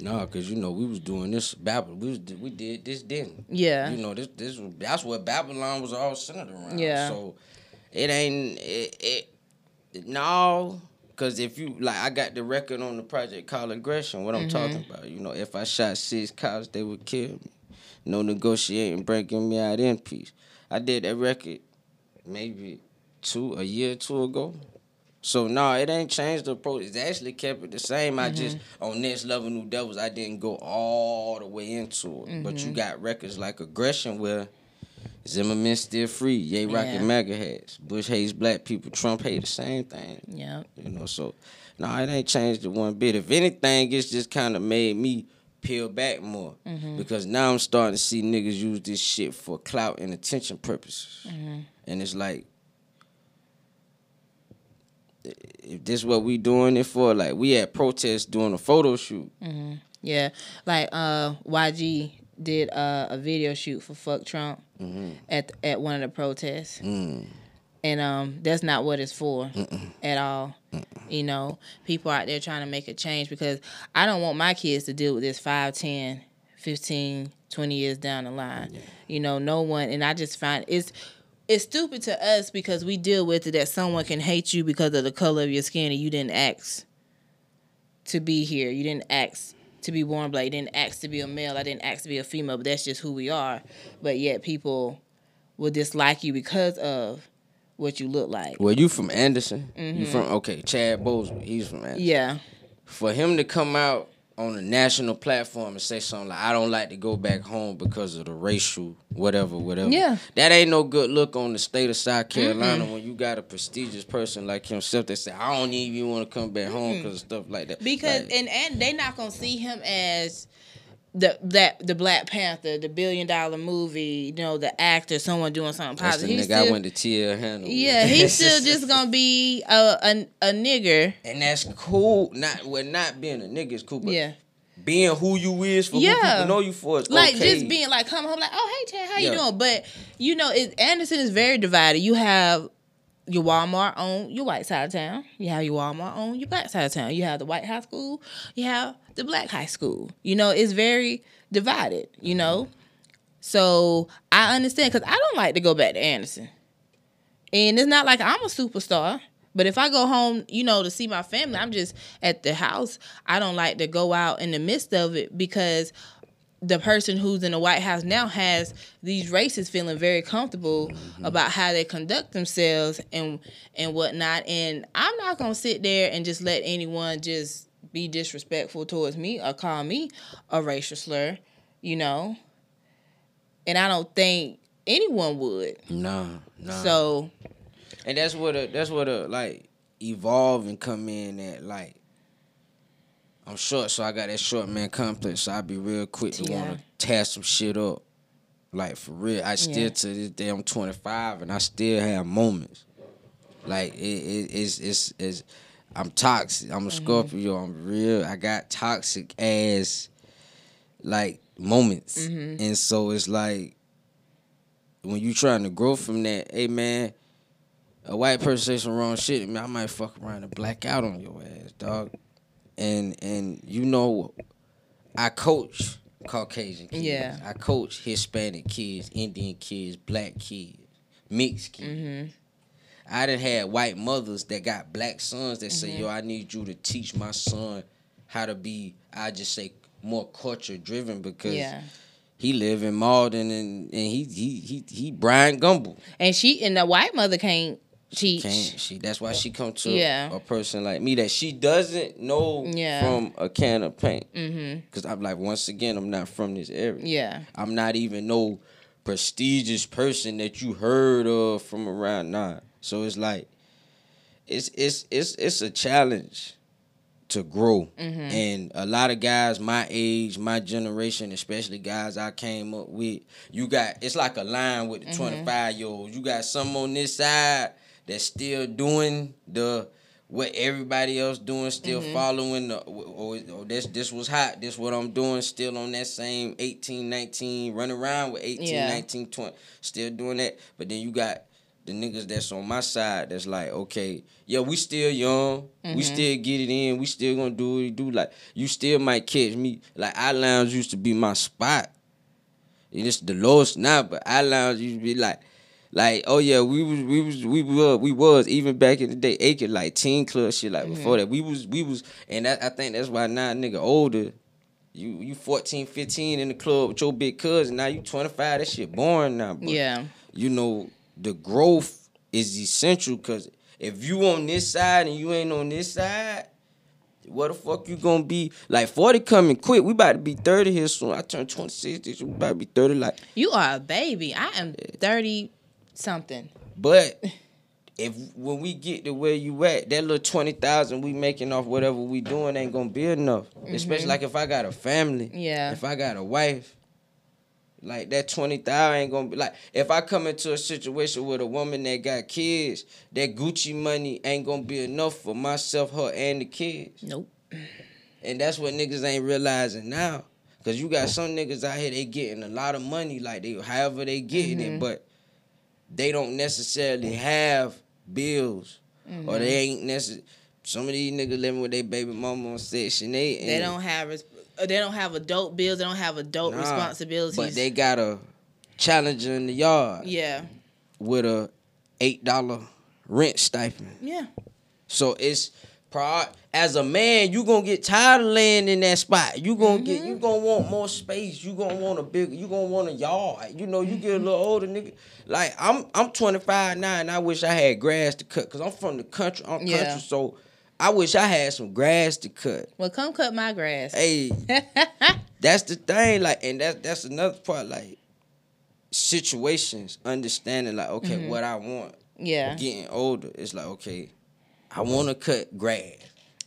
D: No, cause you know we was doing this Babylon. We was we did this then.
C: Yeah.
D: You know this this that's what Babylon was all centered around.
C: Yeah.
D: So it ain't it, it no. Cause if you like, I got the record on the project called Aggression. What I'm mm-hmm. talking about, you know, if I shot six cops, they would kill me. No negotiating, breaking me out in peace. I did that record maybe two a year or two ago. So no, it ain't changed the approach. It's actually kept it the same. I just mm-hmm. on next level new devils, I didn't go all the way into it. But you mm-hmm. got records like aggression where Zimmerman still free, Yay Rocket
C: Yeah.
D: MAGA hats, Bush hates black people, Trump hate the same thing.
C: Yeah.
D: You know, so no, it ain't changed it one bit. If anything, it's just kind of made me peel back more mm-hmm. because now I'm starting to see niggas use this shit for clout and attention purposes, and it's like. If this what we doing it for, like we had protests doing a photo shoot.
C: Yeah. Like uh, YG did uh, a video shoot for Fuck Trump
D: Mm-hmm.
C: at at one of the protests.
D: Mm.
C: and um, that's not what it's for at all. You know, people out there trying to make a change because I don't want my kids to deal with this 5, 10, 15, 20 years down the line. You know, no one, and I just find it's it's stupid to us because we deal with it that someone can hate you because of the color of your skin and you didn't ask to be here. You didn't ask to be born black. You didn't ask to be a male. I didn't ask to be a female, but that's just who we are. But yet people will dislike you because of what you look like.
D: Well, you from Anderson? You mm-hmm. from okay? Chad Boseman, he's from Anderson.
C: Yeah.
D: For him to come out on a national platform and say something like, "I don't like to go back home because of the racial whatever, whatever,"
C: Yeah.
D: that ain't no good look on the state of South Carolina when you got a prestigious person like himself that say, "I don't even want to come back home because of stuff like that."
C: Because
D: Like,
C: and and they not gonna see him as the that the Black Panther, the billion dollar movie, you know, the actor, someone doing something positive.
D: that's the nigga I went to Hanna. with.
C: yeah, he's <laughs> still just gonna be a, a a nigger.
D: and that's cool. Not well, not being a nigga is cool, but
C: Yeah.
D: being who you is for who people know you for is
C: like
D: okay.
C: just being like come home like oh hey Chad how you doing but you know it, Anderson is very divided you have your Walmart on your white side of town you have your Walmart on your black side of town you have the white high school you have the black high school you know it's very divided you know so I understand because I don't like to go back to Anderson and it's not like I'm a superstar. But if I go home, you know, to see my family, I'm just at the house. I don't like to go out in the midst of it because the person who's in the White House now has these races feeling very comfortable mm-hmm. about how they conduct themselves and and whatnot. And I'm not gonna sit there and just let anyone just be disrespectful towards me or call me a racial slur, you know. And I don't think anyone would.
D: Nah, nah.
C: So
D: and that's what a that's what a like evolve and come in at like. I'm short, so I got that short man complex. So I be real quick to want to tear some shit up. Like for real, I still
C: Yeah.
D: to this day I'm 25 and I still have moments. Like it, it it's it's it's I'm toxic. I'm a
C: Mm-hmm.
D: Scorpio. I'm real. I got toxic ass like moments,
C: Mm-hmm.
D: and so it's like when you trying to grow from that. Hey man, a white person say some wrong shit, man, I might fuck around and black out on your ass, dog. And and you know, I coach Caucasian kids.
C: Yeah.
D: I coach Hispanic kids, Indian kids, black kids, mixed kids.
C: Mm-hmm.
D: I done had white mothers that got black sons that say,
C: Mm-hmm.
D: "Yo, I need you to teach my son how to be." I just say more culture driven because
C: yeah.
D: he live in Mauldin and, and he he he he Bryant Gumbel.
C: And she and the white mother can't teach.
D: Can't she? That's why she come to
C: Yeah.
D: a person like me that she doesn't know
C: Yeah.
D: from a can of paint.
C: Mm-hmm.
D: Cause I'm like, once again, I'm not from this area.
C: Yeah.
D: I'm not even no prestigious person that you heard of from around. Nah. So it's like, it's it's it's it's a challenge to grow,
C: Mm-hmm.
D: and a lot of guys my age, my generation, especially guys I came up with, you got it's like a line with the
C: Mm-hmm.
D: 25 year olds. You got some on this side that's still doing the what everybody else doing, still
C: Mm-hmm.
D: following the or, or this this was hot, this what I'm doing, still on that same 18, 19, running around with 18,
C: Yeah.
D: 19, 20, still doing that. But then you got the niggas that's on my side that's like, okay, yeah, we still young,
C: Mm-hmm.
D: we still get it in, we still gonna do what we do. Like you still might catch me. Like I lounge used to be my spot. And it's the lowest now, but I lounge used to be like, like, oh yeah, we was we was we was we was even back in the day, Aiken like teen club shit. Like mm-hmm. before that, we was we was, and that, I think that's why now nigga older. You you 14, 15 in the club with your big cousin. Now you 25. That shit boring now. But,
C: Yeah.
D: You know the growth is essential because if you on this side and you ain't on this side, what the fuck you gonna be? Like 40 coming quick. We about to be 30 here soon. I turn 26. this year, We about to be 30. Like,
C: You are a baby. I am thirty something.
D: but if when we get to where you at, that little 20,000 we making off whatever we doing ain't gonna be enough. Mm-hmm. Especially like if I got a family.
C: Yeah.
D: If I got a wife. Like that twenty thousand ain't gonna be like if I come into a situation with a woman that got kids, that Gucci money ain't gonna be enough for myself, her, and the kids.
C: Nope.
D: And that's what niggas ain't realizing now. Cause you got some niggas out here they getting a lot of money, like they however they getting it, mm-hmm. but they don't necessarily have bills or they ain't necessarily. Some of these niggas living with their baby mama on Section Eight.
C: They don't have res- uh, they don't have adult bills. They don't have adult
D: Nah,
C: responsibilities.
D: But they got a challenger in the yard
C: yeah,
D: with a eight dollar rent stipend.
C: yeah,
D: So it's as a man, you gonna get tired of laying in that spot. You gonna
C: Mm-hmm.
D: get you gonna want more space. You gonna want a big you gonna want a yard. You know, you get a little older, nigga. Like I'm I'm 25 now and I wish I had grass to cut. Cause I'm from the country. I'm
C: Yeah.
D: country, so I wish I had some grass to cut.
C: well, come cut my grass.
D: Hey, <laughs> that's the thing. Like, and that's that's another part. Like situations, understanding. Like, okay,
C: Mm-hmm.
D: what I want.
C: yeah,
D: Getting older, it's like, okay, I want to cut grass.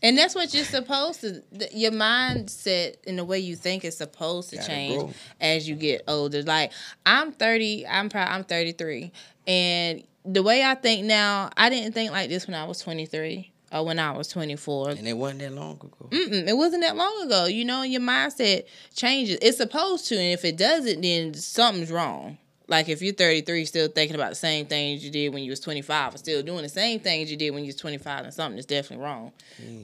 C: and that's what you're supposed to. Your mindset and the way you think is supposed to
D: Gotta
C: change
D: grow.
C: as you get older. Like I'm 30. I'm proud. I'm 33, and the way I think now, I didn't think like this when I was 23 or when I was 24.
D: And it wasn't that long ago.
C: Mm-mm, it wasn't that long ago. You know, your mindset changes. It's supposed to, and if it doesn't, then something's wrong. Like if you're 33, still thinking about the same things you did when you was 25, or still doing the same things you did when you was 25, then something is definitely wrong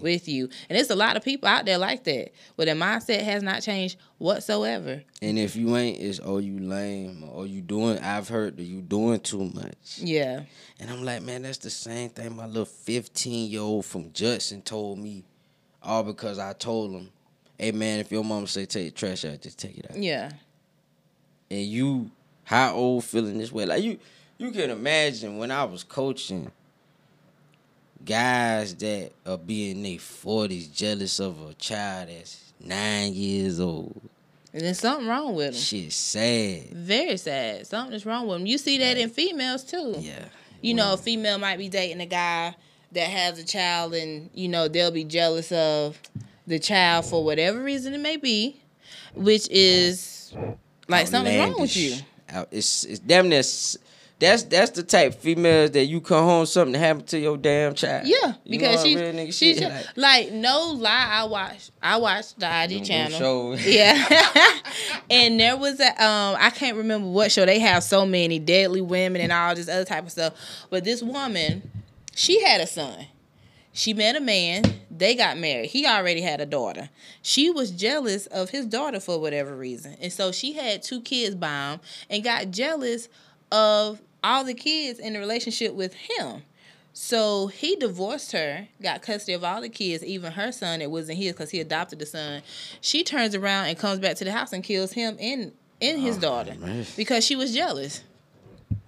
C: with you. And it's a lot of people out there like that, where their mindset has not changed whatsoever.
D: And if you ain't, it's oh you lame or oh, you doing. I've heard that you doing too much.
C: Yeah,
D: And I'm like, man, that's the same thing my little 15 year old from Judson told me, all because I told him, hey man, if your mama say take the trash out, just take it out.
C: yeah,
D: and you how old feeling this way like you you can imagine when i was coaching guys that are being their 40s jealous of a child that's nine years old
C: and there's something wrong with them.
D: shit sad
C: Very sad. Something's wrong with them. You see that in females too.
D: yeah
C: you know, a female might be dating a guy that has a child and, you know, they'll be jealous of the child for whatever reason it may be, which is like something's wrong with you.
D: Out- it's it's damn near that's that's the type of females that you come home something happened to your damn child.
C: Yeah,
D: You
C: because she's
D: real nigga
C: she's like,
D: like,
C: no lie. I watched I watched the ID channel.
D: shows. <laughs>
C: Yeah, <laughs> and there was a um I can't remember what show they have so many deadly women and all this other type of stuff, but this woman, she had a son. She met a man. They got married. He already had a daughter. She was jealous of his daughter for whatever reason. And so she had two kids by him and got jealous of all the kids in the relationship with him. So he divorced her, got custody of all the kids, even her son that wasn't his because he adopted the son. She turns around and comes back to the house and kills him and, and his oh, daughter
D: man.
C: because she was jealous.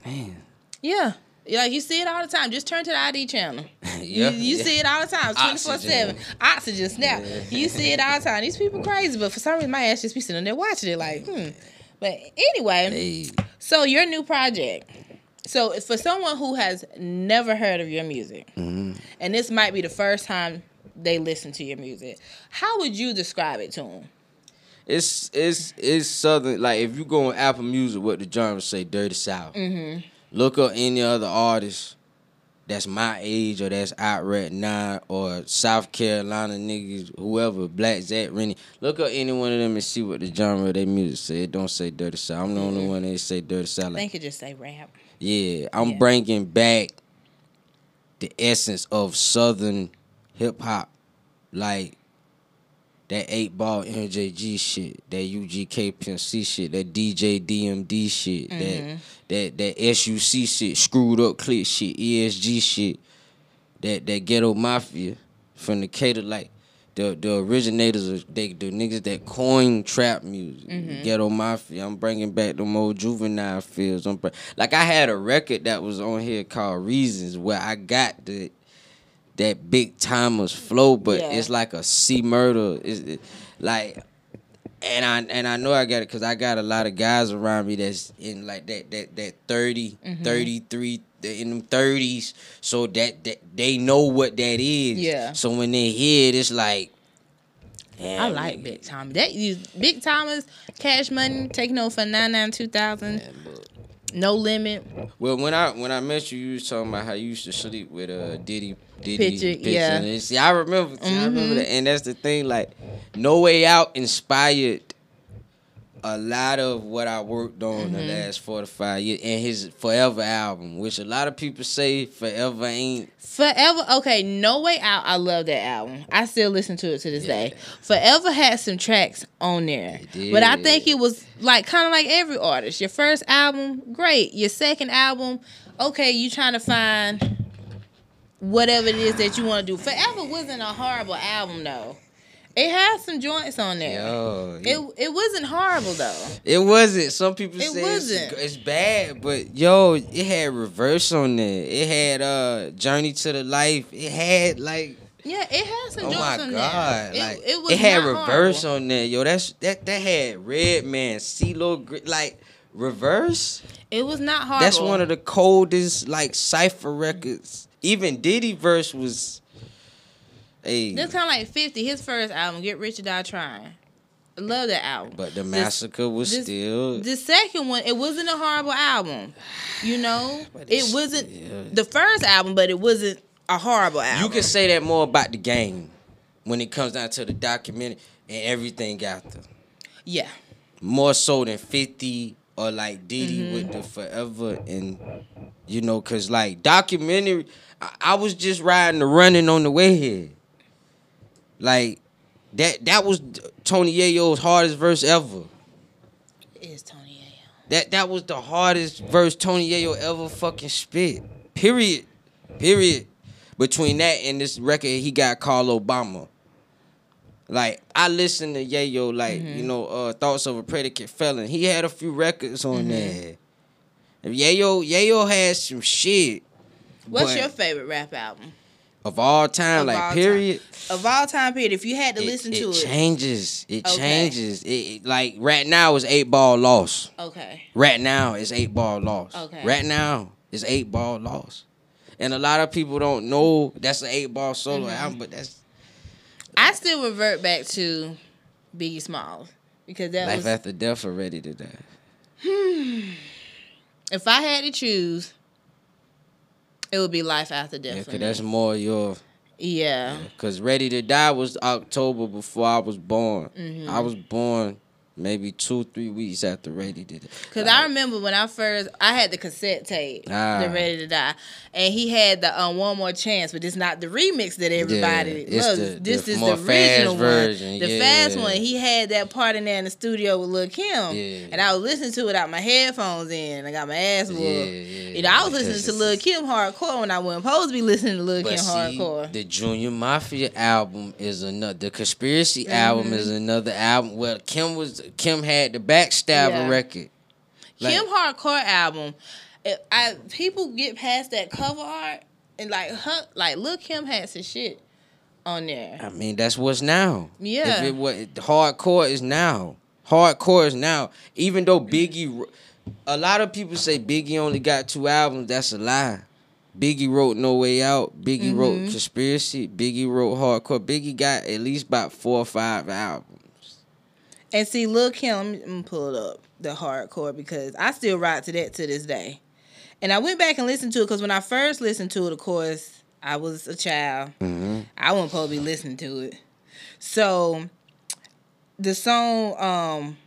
D: Man.
C: Yeah. Like you see it all the time. Just turn to the ID channel. <laughs>
D: Yeah,
C: you you
D: yeah.
C: see it all the time, twenty four seven. Oxygen snap. You see it all the time. These people crazy, but for some reason my ass just be sitting there watching it like, hmm. But anyway,
D: Hey.
C: so your new project. So for someone who has never heard of your music,
D: Mm-hmm.
C: and this might be the first time they listen to your music, how would you describe it to them?
D: It's it's it's southern. Like if you go on Apple Music, what the genre say, Dirty South.
C: Mm-hmm.
D: Look up any other artist that's my age or that's out right now or South Carolina niggas, whoever, Black Zach, Renni. Look up any one of them and see what the genre of their music say. It don't say Dirty South. I'm the only one that say Dirty South. Like,
C: think it just say rap.
D: yeah, I'm
C: Yeah.
D: bringing back the essence of Southern hip hop, like that eight ball MJG shit, that UGK Pimp C shit, that DJ DMD shit, that mm-hmm. that that SUC shit, screwed up click shit, ESG shit, that that ghetto mafia from the Cater like. The, the originators of they the niggas that coin trap music, mm-hmm. ghetto mafia. I'm bringing back the old juvenile feels. I'm br- like I had a record that was on here called Reasons where I got the that Big Tymers flow, but
C: Yeah.
D: it's like a C murder. Is it, like, and I and I know I got it because I got a lot of guys around me that's in like that that that 30,
C: Mm-hmm.
D: 33, in them thirties, so that, that they know what that is.
C: Yeah.
D: So when they hear it, it's like.
C: I like
D: nigga.
C: Big Tymers. That you Big Tymers, Cash Money, taking over for nine nine two thousand, no limit.
D: Well, when I when I met you, you was talking about how you used to sleep with uh Diddy Diddy
C: Picture, yeah.
D: And see, I remember, see, I remember that, and that's the thing. Like, No Way Out inspired a lot of what I worked on the mm-hmm. last four to five years and his Forever album, which a lot of people say Forever ain't.
C: Forever, okay, No Way Out. I love that album. I still listen to it to this day. Forever had some tracks on there,
D: It
C: but I think it was like kind of like every artist. Your first album, great. Your second album, okay, you trying to find whatever it is that you want to do. Forever wasn't a horrible album though. It had some joints on there.
D: Yo,
C: It it wasn't horrible though.
D: It wasn't. Some people
C: It
D: say
C: wasn't.
D: It's, it's bad, but yo, it had reverse on there. It had uh Journey to the Life. It had like
C: Yeah, it had some
D: oh
C: joints
D: my
C: on
D: god,
C: there.
D: like
C: it, it was
D: it had reverse
C: horrible.
D: on there. Yo, that's that that had Redman, CeeLo, like reverse.
C: It was not horrible.
D: That's one of the coldest like cipher records. Even Diddy verse was. Hey,
C: That's kind of like 50, his first album, Get Rich or Die Trying. I love that album.
D: but the massacre was
C: this-
D: still.
C: The second one, it wasn't a horrible album. You know? <sighs> It wasn't
D: yeah.
C: the first album, but it wasn't a horrible album.
D: You can say that more about the game when it comes down to the documentary and everything got the
C: Yeah.
D: more so than 50 or like Diddy
C: Mm-hmm.
D: with the forever and you know cuz like documentary I, I was just riding the running on the way here. Like that that was Tony Yayo's hardest verse ever.
C: It is Tony Yayo.
D: That that was the hardest verse Tony Yayo ever fucking spit. Period. Period. Between that and this record he got called Obama. Like I listened to Yayo like,
C: Mm-hmm.
D: you know, uh Thoughts of a Predicate Felon. He had a few records
C: Mm-hmm.
D: on there. If Yayo Yayo had some shit
C: What's your favorite rap album?
D: Of all time,
C: Of
D: like
C: all time.
D: period.
C: Of all time period, if you had to
D: It,
C: listen
D: it
C: to it.
D: changes. It
C: Okay.
D: changes. It, it like right now is eight ball loss.
C: Okay.
D: Right now is eight ball loss.
C: Okay.
D: Right now is eight ball loss. And a lot of people don't know that's an eight ball solo
C: Mm-hmm.
D: album, but that's
C: I still revert back to Biggie Smalls because that
D: life
C: was
D: after death already to die. Hmm.
C: if I had to choose, it would be Life After Death.
D: Yeah, cause that's more your
C: yeah.
D: cause Ready to Die was October before I was born.
C: Mm-hmm.
D: I was born maybe two, three weeks after Ready did it.
C: Cause I remember when I first I had the cassette tape,
D: Ah.
C: the Ready to Die, and he had the um, One More Chance, but it's not the remix that everybody
D: Yeah,
C: loves.
D: the-
C: this
D: the
C: is the original
D: version,
C: one, the
D: yeah.
C: fast one. He had that part in there in the studio with Lil Kim,
D: Yeah.
C: and I was listening to it out my headphones in. And I got my ass whooped. You know, I was listening to Lil Kim hardcore when I wasn't supposed to be listening to Lil
D: But
C: Kim
D: see,
C: hardcore.
D: the Junior Mafia album is another. The Conspiracy
C: Mm-hmm.
D: album is another album. Well, Kim was Kim had the Backstabber
C: Yeah.
D: record. Like-
C: Kim hardcore album. I people get past that cover art and like her, like Lil Kim had some shit on there.
D: I mean, that's what's now.
C: Yeah.
D: If it was hardcore is now. Hardcore is now. Even though Biggie, a lot of people say Biggie only got two albums. That's a lie. Biggie wrote No Way Out. Biggie
C: Mm-hmm.
D: wrote Conspiracy. Biggie wrote Hardcore. Biggie got at least about four or five albums.
C: And see, Lil Kim, let me, let pull it up the hardcore because I still ride to that to this day. And I went back and listened to it because when I first listened to it, of course, I was a child.
D: Mm-hmm.
C: I wasn't supposed to be listening to it. So the song um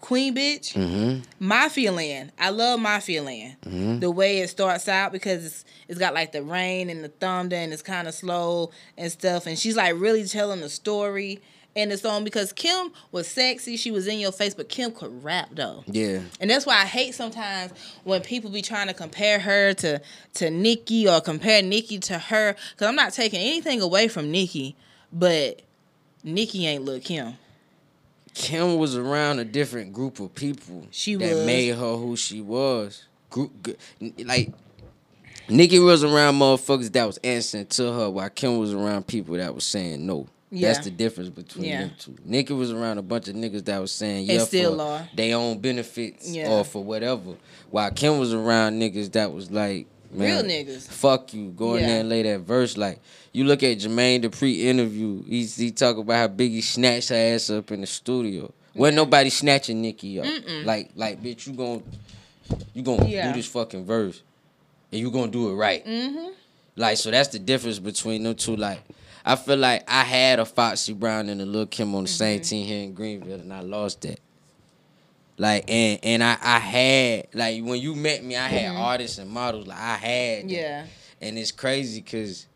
C: Queen Bitch,
D: Mm-hmm.
C: Mafia Land. I love Mafia Land.
D: Mm-hmm.
C: The way it starts out because it's it's got like the rain and the thunder and it's kind of slow and stuff. And she's like really telling the story in the song because Kim was sexy. She was in your face, but Kim could rap though.
D: Yeah.
C: And that's why I hate sometimes when people be trying to compare her to to Nicki or compare Nicki to her. Cause I'm not taking anything away from Nicki, but Nicki ain't look Kim.
D: Kim was around a different group of people
C: She
D: that
C: was.
D: made her who she was. Group, like Nicki was around motherfuckers that was answering to her, while Kim was around people that was saying no.
C: Yeah.
D: That's the difference between
C: Yeah.
D: them two. Nicki was around a bunch of niggas that was saying yeah
C: still
D: for
C: are.
D: their own benefits
C: Yeah.
D: or for whatever. While Kim was around niggas that was like, man,
C: Real niggas.
D: Fuck you. Go in
C: Yeah.
D: there and lay that verse. Like you look at Jermaine Dupri interview. He he talk about how Biggie snatched her ass up in the studio. Wasn't nobody snatching Nicki up. Like like bitch, you gon' you gonna
C: Yeah.
D: do this fucking verse, and you gonna do it right.
C: Mm-hmm.
D: Like so that's the difference between them two. Like I feel like I had a Foxy Brown and a Lil Kim on the same
C: Mm-hmm.
D: team here in Greenville, and I lost that. Like and and I I had like when you met me, I had artists and models. Like I had that.
C: Mm-hmm. Yeah.
D: and it's crazy because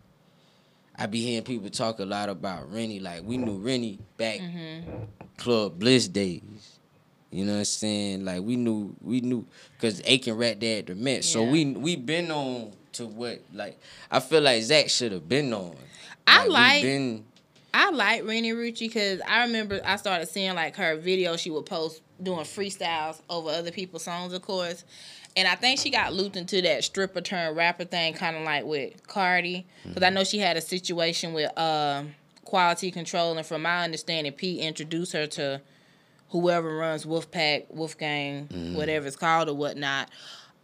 D: I be hearing people talk a lot about Renni. Like we knew Renni back
C: Mm-hmm.
D: Club Bliss days. You know what I'm saying? Like we knew we knew because Aiken Rat Dad the Met. So we we been on to what like I feel like Zach should have been on.
C: I like-
D: been
C: I like Renni Rucci because I remember I started seeing like her video she would post doing freestyles over other people's songs, of course. And I think she got looped into that stripper turn rapper thing, kind of like with Cardi, because I know she had a situation with um, quality control, and from my understanding, Pete introduced her to whoever runs Wolfpack, Wolfgang, whatever it's called or whatnot.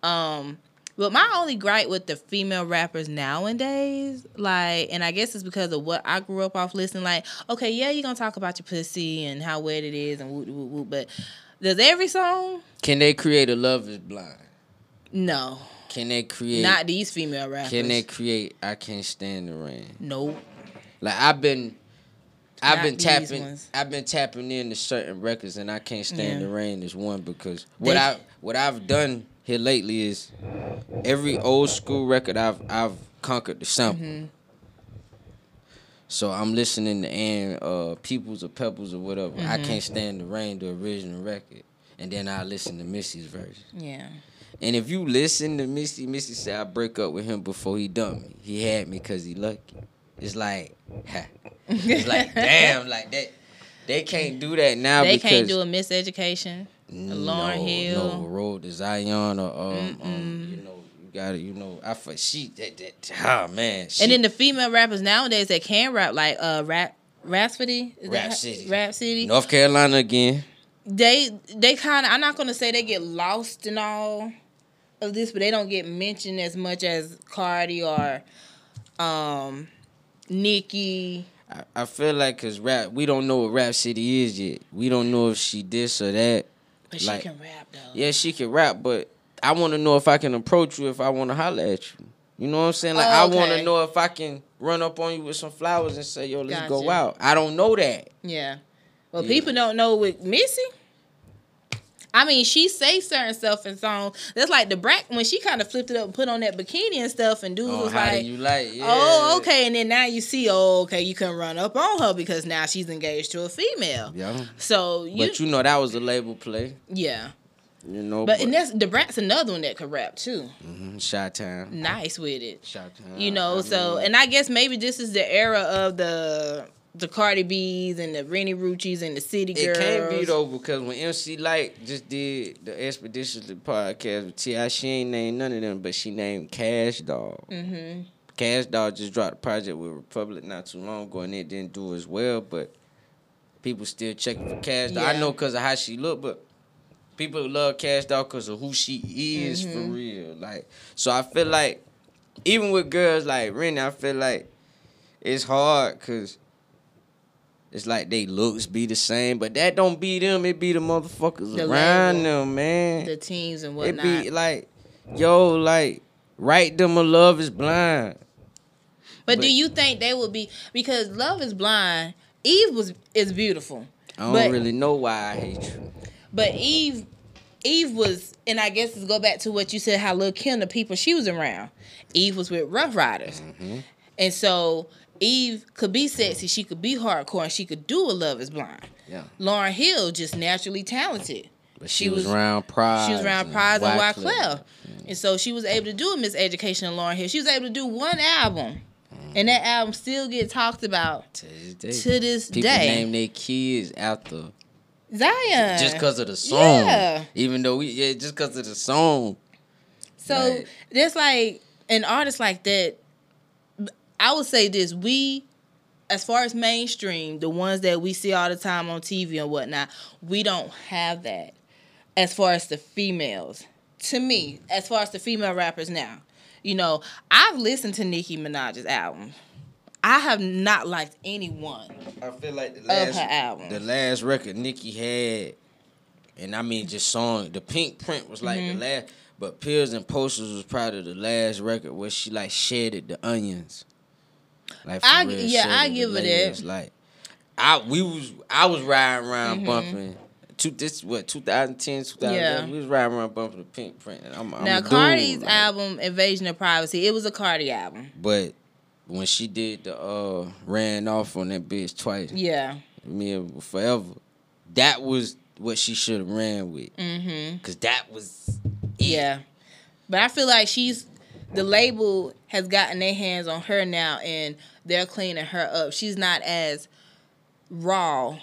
C: Um, but my only gripe with the female rappers nowadays, like, and I guess it's because of what I grew up off listening. Like, okay, yeah, you're gonna talk about your pussy and how wet it is and whoop whoop whoop, but does every song?
D: can they create a Love Is Blind?
C: No,
D: Can they create?
C: not these female rappers.
D: can they create? I can't stand the rain.
C: Nope.
D: Like I've been, I've
C: Not
D: been tapping,
C: ones.
D: I've been tapping into certain records, and I can't stand
C: Yeah.
D: the rain is one because what
C: They-
D: I what I've done here lately is every old school record I've I've conquered the sample.
C: Mm-hmm.
D: So I'm listening to and uh Peoples or Pebbles or whatever. I
C: Mm-hmm.
D: can't stand the rain, the original record, and then I listen to Missy's version.
C: Yeah.
D: And if you listen to Missy, Missy said I break up with him before he dumped me. He had me because he lucky. It's like, ha. it's like <laughs> damn, like that. They can't do that now
C: They can't do a miseducation. Lauryn
D: no,
C: Hill.
D: no road to Zion or um, um you know you got it. You know I for she that that oh man. She,
C: And then the female rappers nowadays that can rap, like uh, rap, Rapsody, Is Rapsody.
D: Rap City. North Carolina again.
C: they they kind of I'm not gonna say they get lost in all of this, but they don't get mentioned as much as Cardi or um Nicki.
D: I, I feel like cause rap we don't know what Rapsody is yet. We don't know if she this or that.
C: But she
D: Like-
C: can rap though.
D: Yeah, she can rap, but I want to know if I can approach you if I want to holler at you. You know what I'm saying? Like
C: Oh,
D: I want to know if I can run up on you with some flowers and say, "Yo, let's go out." I don't know that.
C: Yeah. Well,
D: Yeah.
C: people don't know with Missy. I mean, she say certain stuff in songs. That's like Da Brat when she kind of flipped it up and put on that bikini and stuff, and dudes
D: Oh,
C: was
D: how
C: like,
D: do you like? Yeah.
C: "Oh, okay." And then now you see, oh, okay, you can run up on her because now she's engaged to a female.
D: Yeah.
C: So you,
D: But you know that was a label play.
C: yeah.
D: You know.
C: But, and that's Da Brat's another one that could rap too.
D: Mhm, shot time.
C: Nice with it.
D: Shot time.
C: You know,
D: I
C: so
D: mean,
C: and I guess maybe this is the era of the the Cardi B's and the Renni Ruccis and the City Girls.
D: It can't be though because when MC Lyte just did the Expeditiously podcast with T.I., she ain't named none of them, but she named Kash Doll.
C: Mm-hmm.
D: Kash Doll just dropped a project with Republic not too long ago, and it didn't do as well. But people still checking for Kash Doll. I know because of how she look, but people love Kash Doll because of who she is for
C: Mhm.
D: real. Like, so I feel like even with girls like Rennie, I feel like it's hard because. It's like they looks be the same, but that don't be them. It be the motherfuckers
C: The
D: around
C: label.
D: them, man.
C: The teams and whatnot.
D: It be like, yo, like, write them a love is blind.
C: but, do you think they would be because Love Is Blind? Eve was is beautiful,
D: I don't
C: But-
D: really know why I hate you.
C: but Eve, Eve was, and I guess let's go back to what you said. How Lil Kim, the people she was around, Eve was with Ruff Ryders,
D: Mm-hmm.
C: and so Eve could be sexy, she could be hardcore, and she could do a Love Is Blind.
D: Yeah.
C: Lauryn Hill just naturally talented.
D: But she,
C: She
D: was,
C: was-
D: around Pras.
C: She was around Pras and
D: Wyclef.
C: Wyclef. And so she was able to do a Miseducation of Lauryn Hill. She was able to do one album. Mm. And that album still get talked about
D: To this day.
C: to this
D: People
C: day.
D: name their kids after
C: Zion.
D: just because of the song.
C: Yeah.
D: Even though we yeah, just because of the song.
C: So
D: Right.
C: there's like an artist like that. I would say this: we, as far as mainstream, the ones that we see all the time on TV and whatnot, we don't have that. As far as the females, to me, as far as the female rappers now, you know, I've listened to Nicki Minaj's album. I have not liked anyone.
D: I feel like the last
C: her albums.
D: the last record Nicki had, and I mean just song. The Pinkprint was like
C: Mm-hmm.
D: the last, but Pills and Posters was probably the last record where she like shedded the onions. Like for
C: I-
D: real,
C: yeah, I give it that.
D: Like I we was I was riding around
C: Mm-hmm.
D: bumping two, this what 2010, 2011.
C: Yeah.
D: We was riding around bumping the Pinkprint. I'm, I'm
C: now
D: a dude,
C: Cardi's
D: like-
C: album Invasion of Privacy, it was a Cardi album.
D: But when she did the uh ran off on that bitch twice,
C: Yeah.
D: me and forever, that was what she should have ran with.
C: Mm-hmm.
D: Cause that was it.
C: Yeah. But I feel like she's the label has gotten their hands on her now and they're cleaning her up. She's not as raw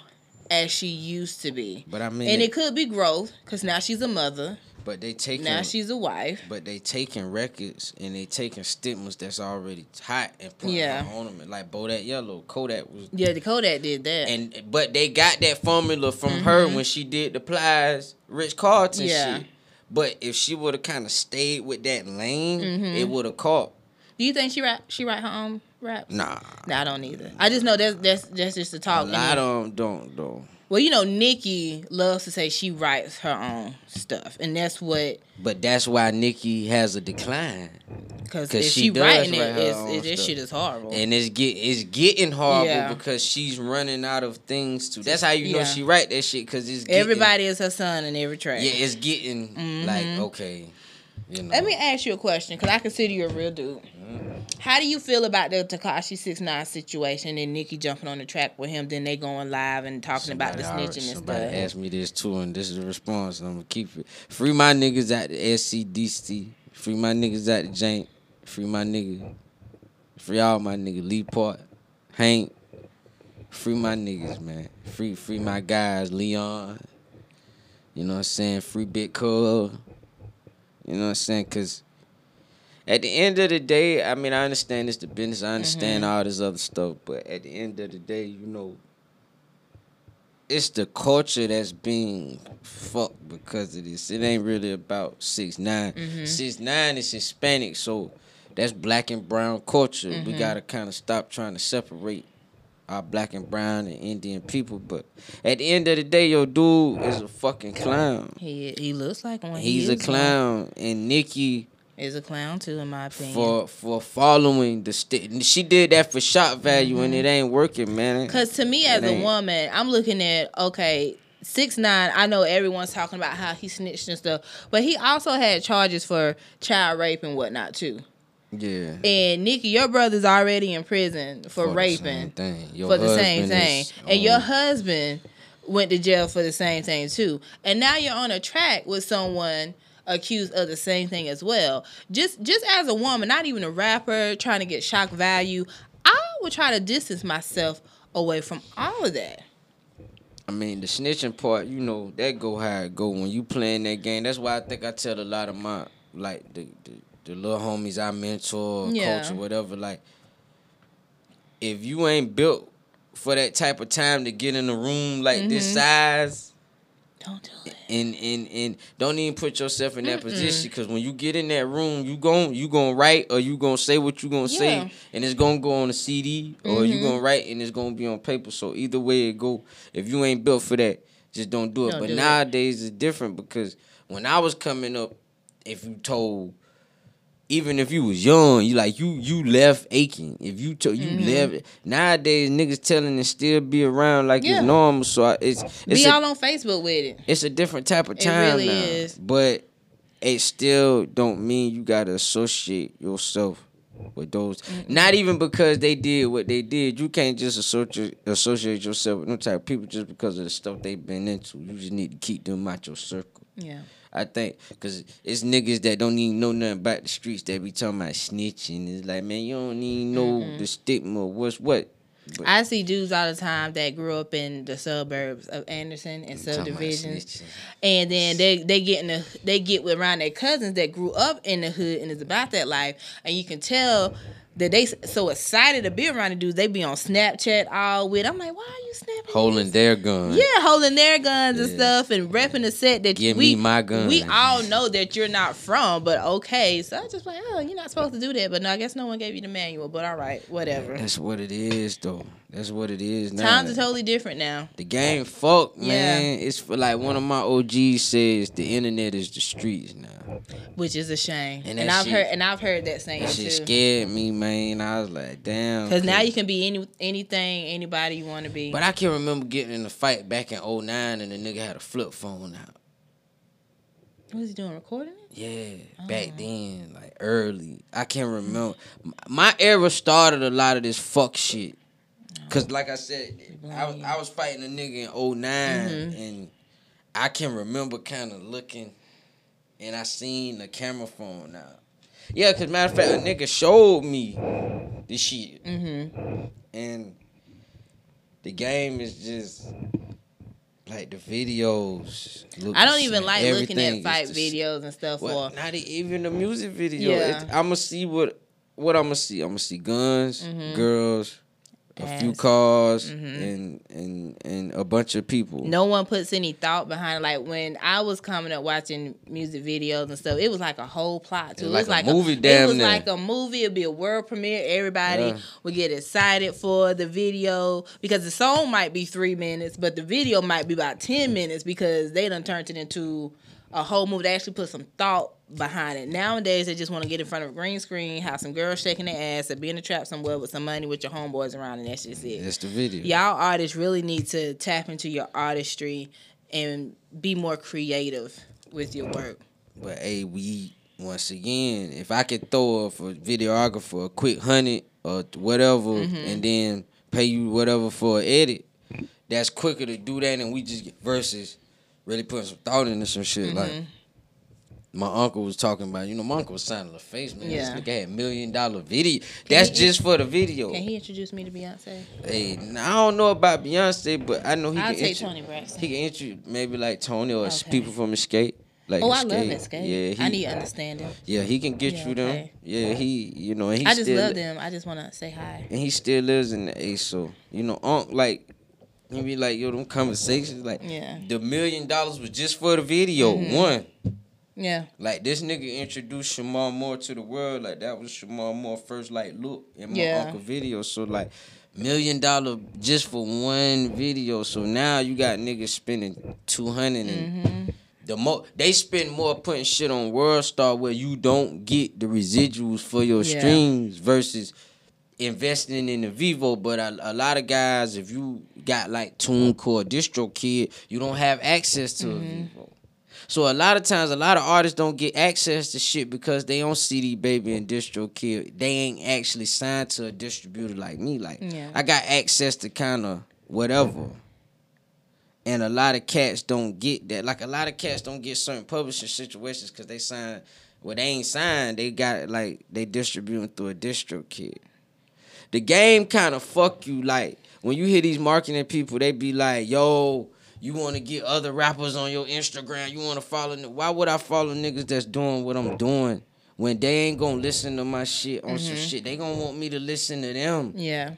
C: as she used to be.
D: But I mean,
C: And it could be growth because now she's a mother.
D: but they taking
C: Now she's a wife.
D: but they taking records and they taking stigmas that's already hot and putting
C: Yeah.
D: on them. Like Bodak Yellow, Kodak was
C: Yeah, the Kodak did that.
D: and but they got that formula from her when she did the plies Rich Carlton
C: Mm-hmm. Yeah.
D: shit. But if she would have kind of stayed with that lane,
C: Mm-hmm.
D: it would have caught.
C: Do you think she rap she write her own rap?
D: Nah,
C: No, I don't either. I just know that's that's that's just the
D: a
C: talk. And
D: lot of them don't though.
C: Well, you know, Nicki loves to say she writes her own stuff, and that's what
D: But that's why Nicki has a decline,
C: Because if
D: she
C: she, writing it, it's, this shit is horrible.
D: and it's get it's getting horrible
C: Yeah.
D: because she's running out of things to. That's how you know
C: Yeah.
D: she write that shit because it's getting,
C: Everybody is her son in every track.
D: Yeah, it's getting like mm-hmm. okay, you know.
C: Let me ask you a question because I consider you a real dude. How do you feel about the Tekashi Six Nine situation and Nicki jumping on the track with him? Then they going live and talking about the
D: Somebody
C: snitching and
D: somebody
C: stuff.
D: asked me this too, and this is the response. and I'm gonna keep it. Free my niggas at the SCDC. Free my niggas at the Jank. Free my nigga. Free all my nigga. Lee Part, Hank. Free my niggas, man. Free free my guys, Leon. You know what I'm saying? Free Big Cub. You know what I'm saying? Cause at the end of the day, I mean, I understand it's the business. I understand mm-hmm. all this other stuff, but at the end of the day, you know, it's the culture that's being fucked because of this. It ain't really about six nine. Mm-hmm. Six nine is Hispanic, so that's black and brown culture. We mm-hmm. gotta kind of stop trying to separate our black and brown and Indian people. But at the end of the day, your dude is a fucking clown.
C: He he looks like one. He
D: He's a
C: is one.
D: clown, and Nicki
C: Is a clown too, in my opinion.
D: for for following the st- she did that for shot value, and it mm-hmm. ain't working, man.
C: Because to me, as a woman, I'm looking at okay, six nine. I know everyone's talking about how he snitched and stuff, but he also had charges for child rape and whatnot too.
D: yeah.
C: And Nicki, your brother's already in prison for,
D: For the
C: raping
D: same thing. Your
C: for the same thing,
D: is
C: and your husband went to jail for the same thing too. And now you're on a track with someone accused of the same thing as well. Just just as a woman, not even a rapper trying to get shock value, I would try to distance myself away from all of that.
D: I mean, the snitching part, you know, that go how it go when you playing that game. That's why I think I tell a lot of my like the the, the little homies I mentor,
C: Yeah.
D: coach or whatever. Like, if you ain't built for that type of time to get in a room like this
C: Mm-hmm.
D: size.
C: Don't do it.
D: and and and don't even put yourself in that position because when you get in that room, you gon' you gonna write or you gonna say what you gonna
C: Yeah.
D: say, and it's gonna go on a CD or you mm-hmm. gonna write and it's gonna be on paper. So either way it go, if you ain't built for that, just don't do it.
C: Don't
D: but
C: do it.
D: nowadays it's different because when I was coming up, if you told. Even if you was young, you like you you left Aiken. If you to, you
C: Mm-hmm.
D: left nowadays, niggas telling and still be around like
C: Yeah.
D: it's normal. So I, it's it's
C: Be
D: a-
C: all on Facebook with it.
D: it's a different type of
C: It
D: time
C: really
D: now.
C: is.
D: But it still don't mean you gotta associate yourself with those. Not even because they did what they did. You can't just associate associate yourself with no type of people just because of the stuff they've been into. You just need to keep them out your circle.
C: Yeah.
D: I think because it's niggas that don't even know nothing about the streets that be talking about snitching. It's like, man, you don't even know mm-hmm. the stigma. What's what? But-
C: I see dudes all the time that grew up in the suburbs of Anderson and subdivisions. and then they they get in the they get with around their cousins that grew up in the hood and is about that life, and you can tell that they so excited to be around the dudes. They be on Snapchat all with. I'm like, why are you snapping?
D: Holding their guns.
C: Yeah, holding their guns and stuff and repping the set that
D: Give
C: we
D: me my gun.
C: We all know that you're not from, but okay. So I just like, oh, you're not supposed to do that. But no, I guess no one gave you the manual. But all right, whatever.
D: That's what it is, though. That's what it is now.
C: Times are totally different now.
D: the game fuck,
C: Yeah.
D: man. It's for like one of my OGs says the internet is the streets now.
C: which is a shame.
D: And
C: And, I've
D: shit-
C: heard and I've heard that saying
D: That shit
C: too.
D: scared me, man. I was like, damn.
C: Because now you can be any anything, anybody you want to be.
D: But I can remember getting in a fight back in 09 and the nigga had a flip phone out.
C: what was he doing? Recording it?
D: Yeah, oh. back
C: Oh.
D: then, like early. I can't remember. My era started a lot of this fuck shit. Cause like I said, I was, I was fighting a nigga in 9
C: Mm-hmm.
D: and I can remember kind of looking and I seen the camera phone now. Yeah, cause matter of fact, a nigga showed me the shit.
C: Mm-hmm.
D: And the game is just like the videos. Look
C: I don't even like looking at fight
D: the
C: videos and stuff.
D: Well,
C: for
D: not even the music video.
C: Yeah.
D: I'm gonna see what what I'm gonna see. I'm gonna see guns,
C: Mhm.
D: girls, a few
C: Ass.
D: cars,
C: Mhm.
D: and and and a bunch of people.
C: no one puts any thought behind it. Like when I was coming up watching music videos and stuff, it was like a whole plot to it.
D: It's
C: It was
D: like
C: like
D: a movie,
C: It
D: damn
C: was
D: near.
C: like a movie. It'd be a world premiere. Everybody
D: Yeah.
C: would get excited for the video because the song might be three minutes, but the video might be about ten minutes because they done turned it into a whole movie. They actually put some thought behind it. Nowadays, they just want to get in front of a green screen, have some girls shaking their ass, and be in a trap somewhere with some money with your homeboys around, and that's just it
D: That's the video.
C: y'all artists really need to tap into your artistry and be more creative with your work.
D: But hey, we once again, if I could throw a for videographer a quick hundred or whatever,
C: Mm-hmm.
D: and then pay you whatever for an edit, that's quicker to do that than we just versus really putting some thought into some shit. Like
C: Mm-hmm.
D: my uncle was talking about, you know, my uncle was signing LaFace, man.
C: Yeah.
D: This nigga had million dollar video. That's
C: he-
D: just for the video.
C: Can he introduce me to Beyonce?
D: Hey, I don't know about Beyonce, but I know he
C: I'll
D: can
C: take
D: intro-
C: Toni Braxton.
D: He can intro maybe like Toni or
C: Okay.
D: people from Xscape. Like
C: Oh, I love
D: Xscape.
C: Xscape.
D: Yeah, he,
C: I need understanding.
D: yeah, he can get
C: Yeah,
D: you them.
C: okay.
D: Yeah, he, you know, he
C: I just love them. I just want to say hi.
D: and he still lives in the A. So you know, Unc like he be like, yo, them conversations, like
C: Yeah.
D: the million dollars was just for the video.
C: Mhm.
D: One,
C: Yeah.
D: like this nigga introduced Shemar Moore to the world. Like that was Shemar Moore first like look in my
C: Yeah.
D: uncle video. So like million dollar just for one video. So now you got niggas spending two hundred and
C: hmm
D: the mo they spend more putting shit on World Star where you don't get the residuals for your
C: Yeah.
D: streams versus investing in the Vevo. But a, a lot of guys, if you got like TuneCore, DistroKid, you don't have access to a Vevo. Mm-hmm. So a lot of times, a lot of artists don't get access to shit because they on CD Baby and DistroKid. They ain't actually signed to a distributor like me. Like
C: Yeah.
D: I got access to kind of whatever. And a lot of cats don't get that. Like a lot of cats don't get certain publishing situations because they sign. Well, they ain't signed. They got like they distributing through a DistroKid. The game kind of fuck you. Like when you hear these marketing people, they be like, "Yo, you want to get other rappers on your Instagram? You want to follow? n- Why would I follow niggas that's doing what I'm mm. doing when they ain't gonna listen to my shit on some mm-hmm. shit? They gonna want me to listen to them."
C: Yeah.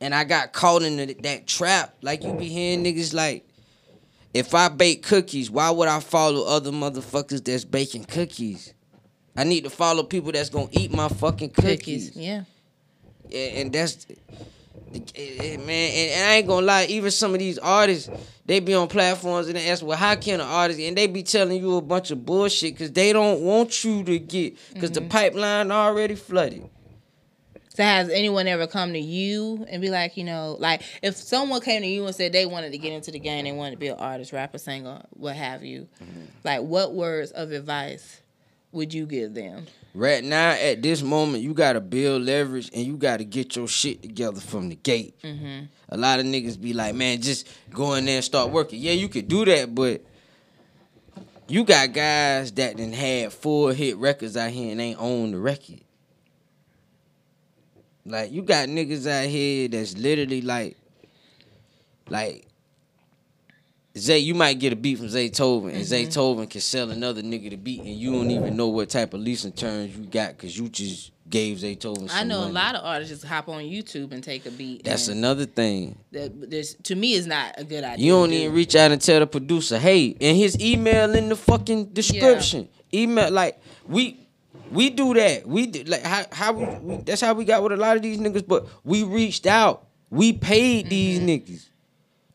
D: and I got caught in the, that trap. Like you be hearing niggas like, if I bake cookies, why would I follow other motherfuckers that's baking cookies? I need to follow people that's gonna eat my fucking cookies.
C: Cookies. Yeah.
D: And, and that's, Eh, eh, man. And, and I ain't gonna lie, even some of these artists, they be on platforms and they ask, well, how can an artist? And they be telling you a bunch of bullshit because they don't want you to get, because the mm-hmm. pipeline already flooded.
C: So has anyone ever come to you and be like, you know, like if someone came to you and said they wanted to get into the game, they wanted to be an artist, rapper, singer, what have you, mm-hmm. like what words of advice would you give them?
D: Right now, at this moment, you gotta build leverage and you gotta get your shit together from the gate.
C: Mm-hmm.
D: A lot of niggas be like, man, just go in there and start working. Yeah, you could do that, but you got guys that then had full hit records out here and ain't own the record. Like you got niggas out here that's literally like, like Zay, you might get a beat from Zaytoven, and mm-hmm. Zaytoven can sell another nigga the beat, and you don't even know what type of leasing terms you got because you just gave Zaytoven.
C: I know
D: money.
C: a lot of artists just hop on YouTube and take a beat.
D: That's another thing.
C: that this, to me is not a good idea.
D: You don't
C: do.
D: even reach out and tell the producer, hey, and his email in the fucking description. Email like we we do that. We do, like how how we, we that's how we got with a lot of these niggas. But we reached out We paid these mm-hmm. niggas.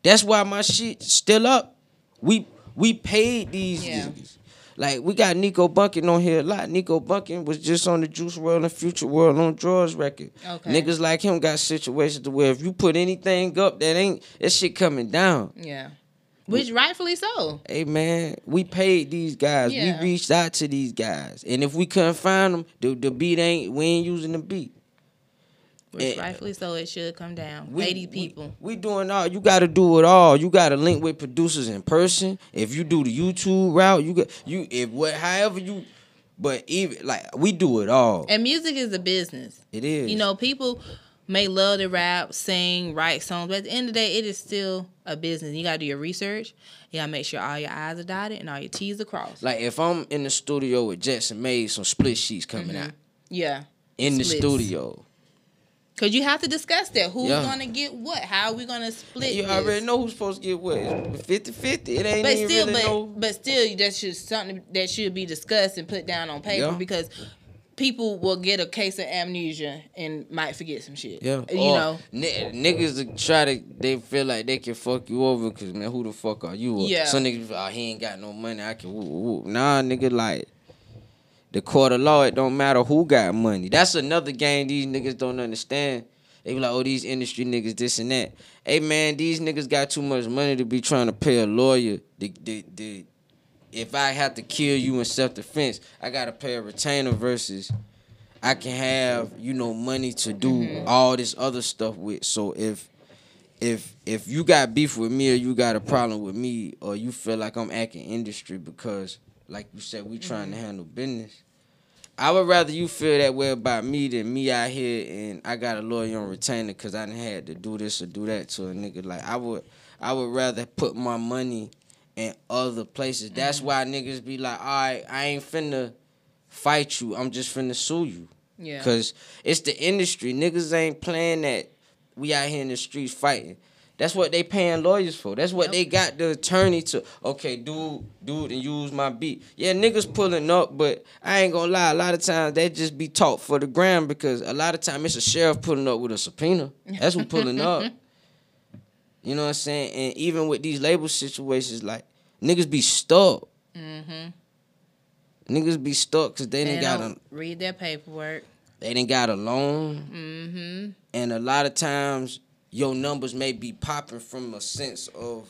D: That's why my shit still up. We we paid these
C: Yeah.
D: niggas. Like we got Nico Bunkin on here a lot. Nico Bunkin was just on the Juice WRLD and Future WRLD on Drugs record.
C: Okay.
D: Niggas like him got situations to where if you put anything up that ain't that shit coming down.
C: Yeah. Which rightfully so.
D: Hey man, we paid these guys.
C: Yeah.
D: We reached out to these guys, and if we couldn't find them, the, the beat ain't. We ain't using the beat.
C: Which
D: Yeah.
C: rightfully so it should come down.
D: We,
C: Pay these
D: we-
C: people.
D: We, doing all. You got to do it all. You got to link with producers in person. If you do the YouTube route, you got you. If what, however you. But even like we do it all.
C: And music is a business.
D: It is.
C: You know, people may love to rap, sing, write songs, but at the end of the day, it is still a business. You gotta do your research. You gotta make sure all your I's are dotted and all your T's are crossed.
D: like if I'm in the studio with Jetsonmade some split sheets coming out
C: yeah.
D: in the
C: Mm-hmm.
D: Studio.
C: Cause you have to discuss that. Who's
D: Yeah.
C: gonna get what? How are we gonna split?
D: You
C: this?
D: already know who's supposed to get what. It's 50-50. It ain't
C: But
D: even
C: still,
D: really
C: but
D: no.
C: but still, that should something that should be discussed and put down on paper
D: Yeah.
C: because people will get a case of amnesia and might forget some shit.
D: Yeah,
C: you
D: Or
C: know.
D: ni- niggas try to they feel like they can fuck you over because man, who the fuck are you?
C: Yeah.
D: Some niggas, oh, he ain't got no money. I can woo. woo. Nah, nigga, like the court of law, it don't matter who got money. That's another game these niggas don't understand. They be like, oh, these industry niggas, this and that. Hey man, these niggas got too much money to be trying to pay a lawyer. The, the, the, if I have to kill you in self defense, I gotta pay a retainer versus I can have, you know, money to do mm-hmm. all this other stuff with. So if if if you got beef with me or you got a problem with me or you feel like I'm acting industry because like you said, we trying to mm-hmm. handle business. I would rather you feel that way about me than me out here and I got a lawyer on retainer because I done had to do this or do that to a nigga. Like I would I would rather put my money in other places. That's mm-hmm. why niggas be like, all right, I ain't finna fight you. I'm just finna sue you.
C: Yeah.
D: Cause it's the industry. Niggas ain't playing that. We out here in the streets fighting. That's what they paying lawyers for. That's what
C: Yep.
D: they got the attorney to. Okay, dude, dude, and use my beat. Yeah, niggas pulling up, but I ain't gonna lie. A lot of times they just be taught for the gram because a lot of time it's a sheriff pulling up with a subpoena. That's who pulling up. <laughs> You know what I'm saying? And even with these label situations, like niggas be stuck.
C: Mm-hmm.
D: Niggas be stuck because they
C: They
D: didn't got a
C: read their paperwork.
D: they didn't got a loan.
C: Mm-hmm.
D: And a lot of times your numbers may be popping from a sense of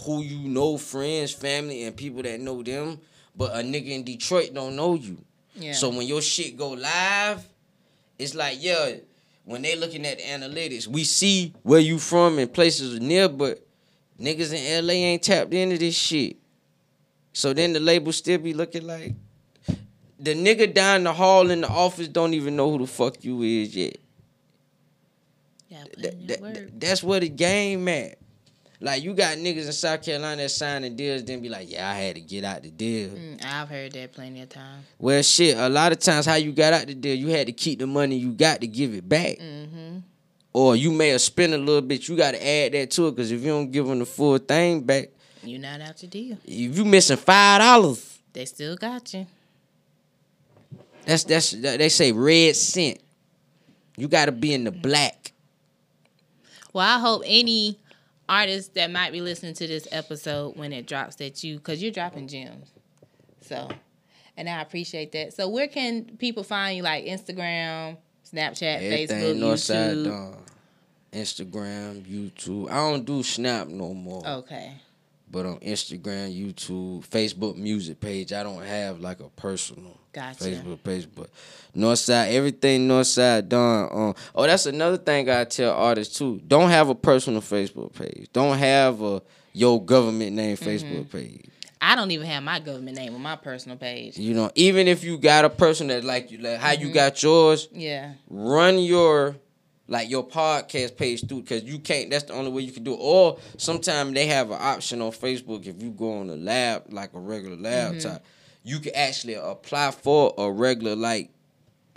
D: who you know, friends, family, and people that know them. But a nigga in Detroit don't know you.
C: Yeah.
D: So when your shit go live, it's like, yeah, when they looking at the analytics, we see where you from and places near, but niggas in LA ain't tapped into this shit. So then the label still be looking like the nigga down the hall in the office don't even know who the fuck you is yet. That- that-
C: that
D: that's where the game at. Like you got niggas in South Carolina that signing deals, then be like, yeah, I had to get out the deal.
C: Mm, I've heard that plenty of times.
D: Well, shit, a lot of times how you got out the deal, you had to keep the money you got to give it back.
C: Mm-hmm.
D: Or you may have spent a little bit, you got to add that to it, because if you don't give them the full thing back,
C: you're not out your deal.
D: if you missing $5,
C: They still got you.
D: that's, that's, they say red cent. You got to be in the black.
C: Well, I hope any artists that might be listening to this episode when it drops that you, because you're dropping gems. So, and I appreciate that. So, where can people find you? Like Instagram, Snapchat,
D: Everything
C: Facebook,
D: Northside
C: YouTube.
D: Dawn. Instagram, YouTube. I don't do Snap no more.
C: Okay.
D: But on Instagram, YouTube, Facebook music page, I don't have like a personal
C: Gotcha.
D: Facebook page. But Northside, everything Northside done. Um, oh, that's another thing I tell artists too. Don't have a personal Facebook page. Don't have a your government name
C: Mm-hmm.
D: Facebook page.
C: I don't even have my government name on my personal page.
D: You know, even if you got a person that like you, like how
C: Mm-hmm.
D: you got yours,
C: Yeah.
D: run your like your podcast page through because you can't that's the only way you can do it. Or sometimes they have an option on facebook. If you go on a lab like a regular laptop mm-hmm. you can actually apply for a regular like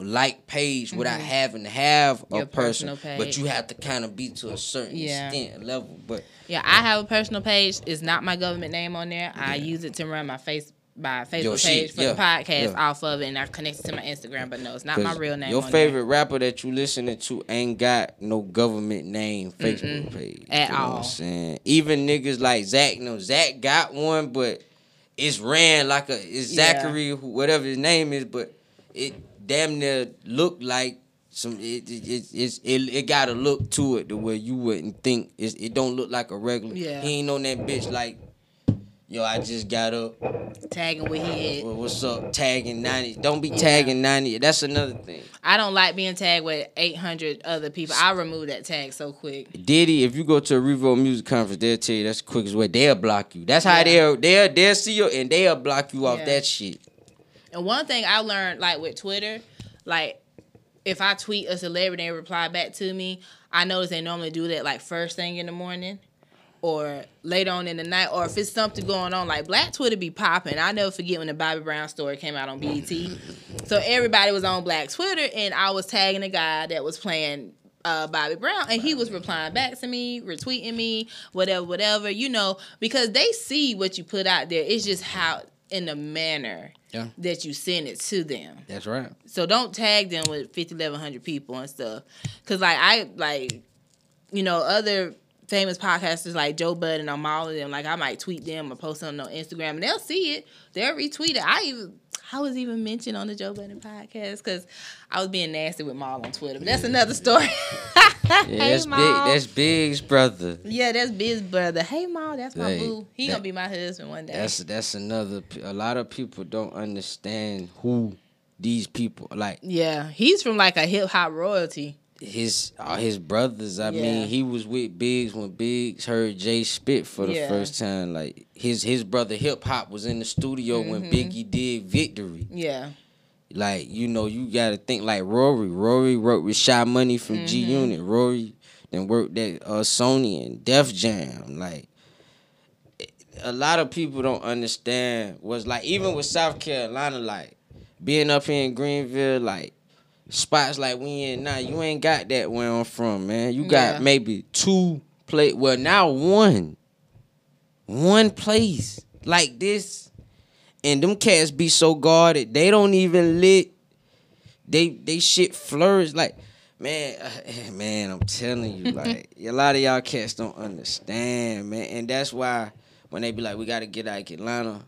D: like page without mm-hmm. having to have a
C: Your
D: person.
C: personal
D: but you have to kind of be to a certain
C: Yeah.
D: extent level but
C: Yeah, I have a personal page. It's not my government name on there. I use it to run my Facebook my Facebook
D: Your
C: page for
D: yeah,
C: the podcast
D: yeah.
C: off of it, and I connected to my Instagram. But no, it's not my real name.
D: Your favorite rapper that you listening to ain't got no government name Facebook page.
C: At
D: you know What
C: all.
D: I'm saying? Even niggas like Zach, no, Zach got one, but it's ran like a it's Zachary, who- whatever his name is, but it damn near looked like some. It it it, it, it got a look to it the way you wouldn't think. It's, it don't look like a regular.
C: Yeah.
D: He ain't on that bitch like. Yo, I just got up.
C: tagging where he at.
D: Well, what's up? Tagging ninety. Don't be tagging ninety. That's another thing.
C: I don't like being tagged with 800 other people. I remove that tag so quick.
D: Diddy, if you go to a Revolt Music Conference, they'll tell you that's the quickest way. They'll block you. That's how
C: Yeah.
D: they'll they'll they'll see you and they'll block you off
C: Yeah.
D: that shit.
C: And one thing I learned, like with Twitter, like if I tweet a celebrity and reply back to me, I notice they normally do that like first thing in the morning or later on in the night, or if it's something going on. Like Black Twitter be popping. I never forget when the Bobby Brown story came out on BET. so everybody was on Black Twitter, and I was tagging a guy that was playing uh, Bobby Brown, and he was replying back to me, retweeting me, whatever, whatever, you know, because they see what you put out there. It's just how in the manner
D: Yeah.
C: that you send it to them.
D: That's right.
C: So don't tag them with 50, 1100 people and stuff. Cause like I like, you know, other famous podcasters like Joe Budden and I'm all of them. Like I might tweet them or post something on Instagram and they'll see it. They'll retweet it. I even I was even mentioned on the Joe Budden podcast because I was being nasty with Mal on Twitter. But that's another story.
D: Yeah, <laughs>
C: hey,
D: that's
C: Mal.
D: big. That's Big's brother.
C: yeah, that's Big's brother. Hey Mal, that's my boo. He
D: that-
C: gonna be my husband one day.
D: That's that's another. A lot of people don't understand who these people like.
C: yeah, he's from like a hip hop royalty.
D: His uh, his brothers. I
C: Yeah.
D: mean, he was with Biggs when Biggs heard Jay spit for the
C: Yeah.
D: first time. Like his his brother Hip Hop was in the studio when
C: Mm-hmm.
D: Biggie did Victory.
C: Yeah.
D: Like, you know, you gotta think like Rory. Rory wrote with Sha Money from G
C: Mm-hmm.
D: Unit. Rory then worked at uh, Sony and Def Jam. Like a lot of people don't understand was like even with South Carolina, like being up here in Greenville, like spots like we in now, you ain't got that where I'm from, man. You got
C: Yeah.
D: maybe two play well now one. One place like this. And them cats be so guarded, they don't even lit. They they shit flourish like man, uh, man. I'm telling you, <laughs> like a lot of y'all cats don't understand, man, and that's why when they be like, we gotta get out of Atlanta.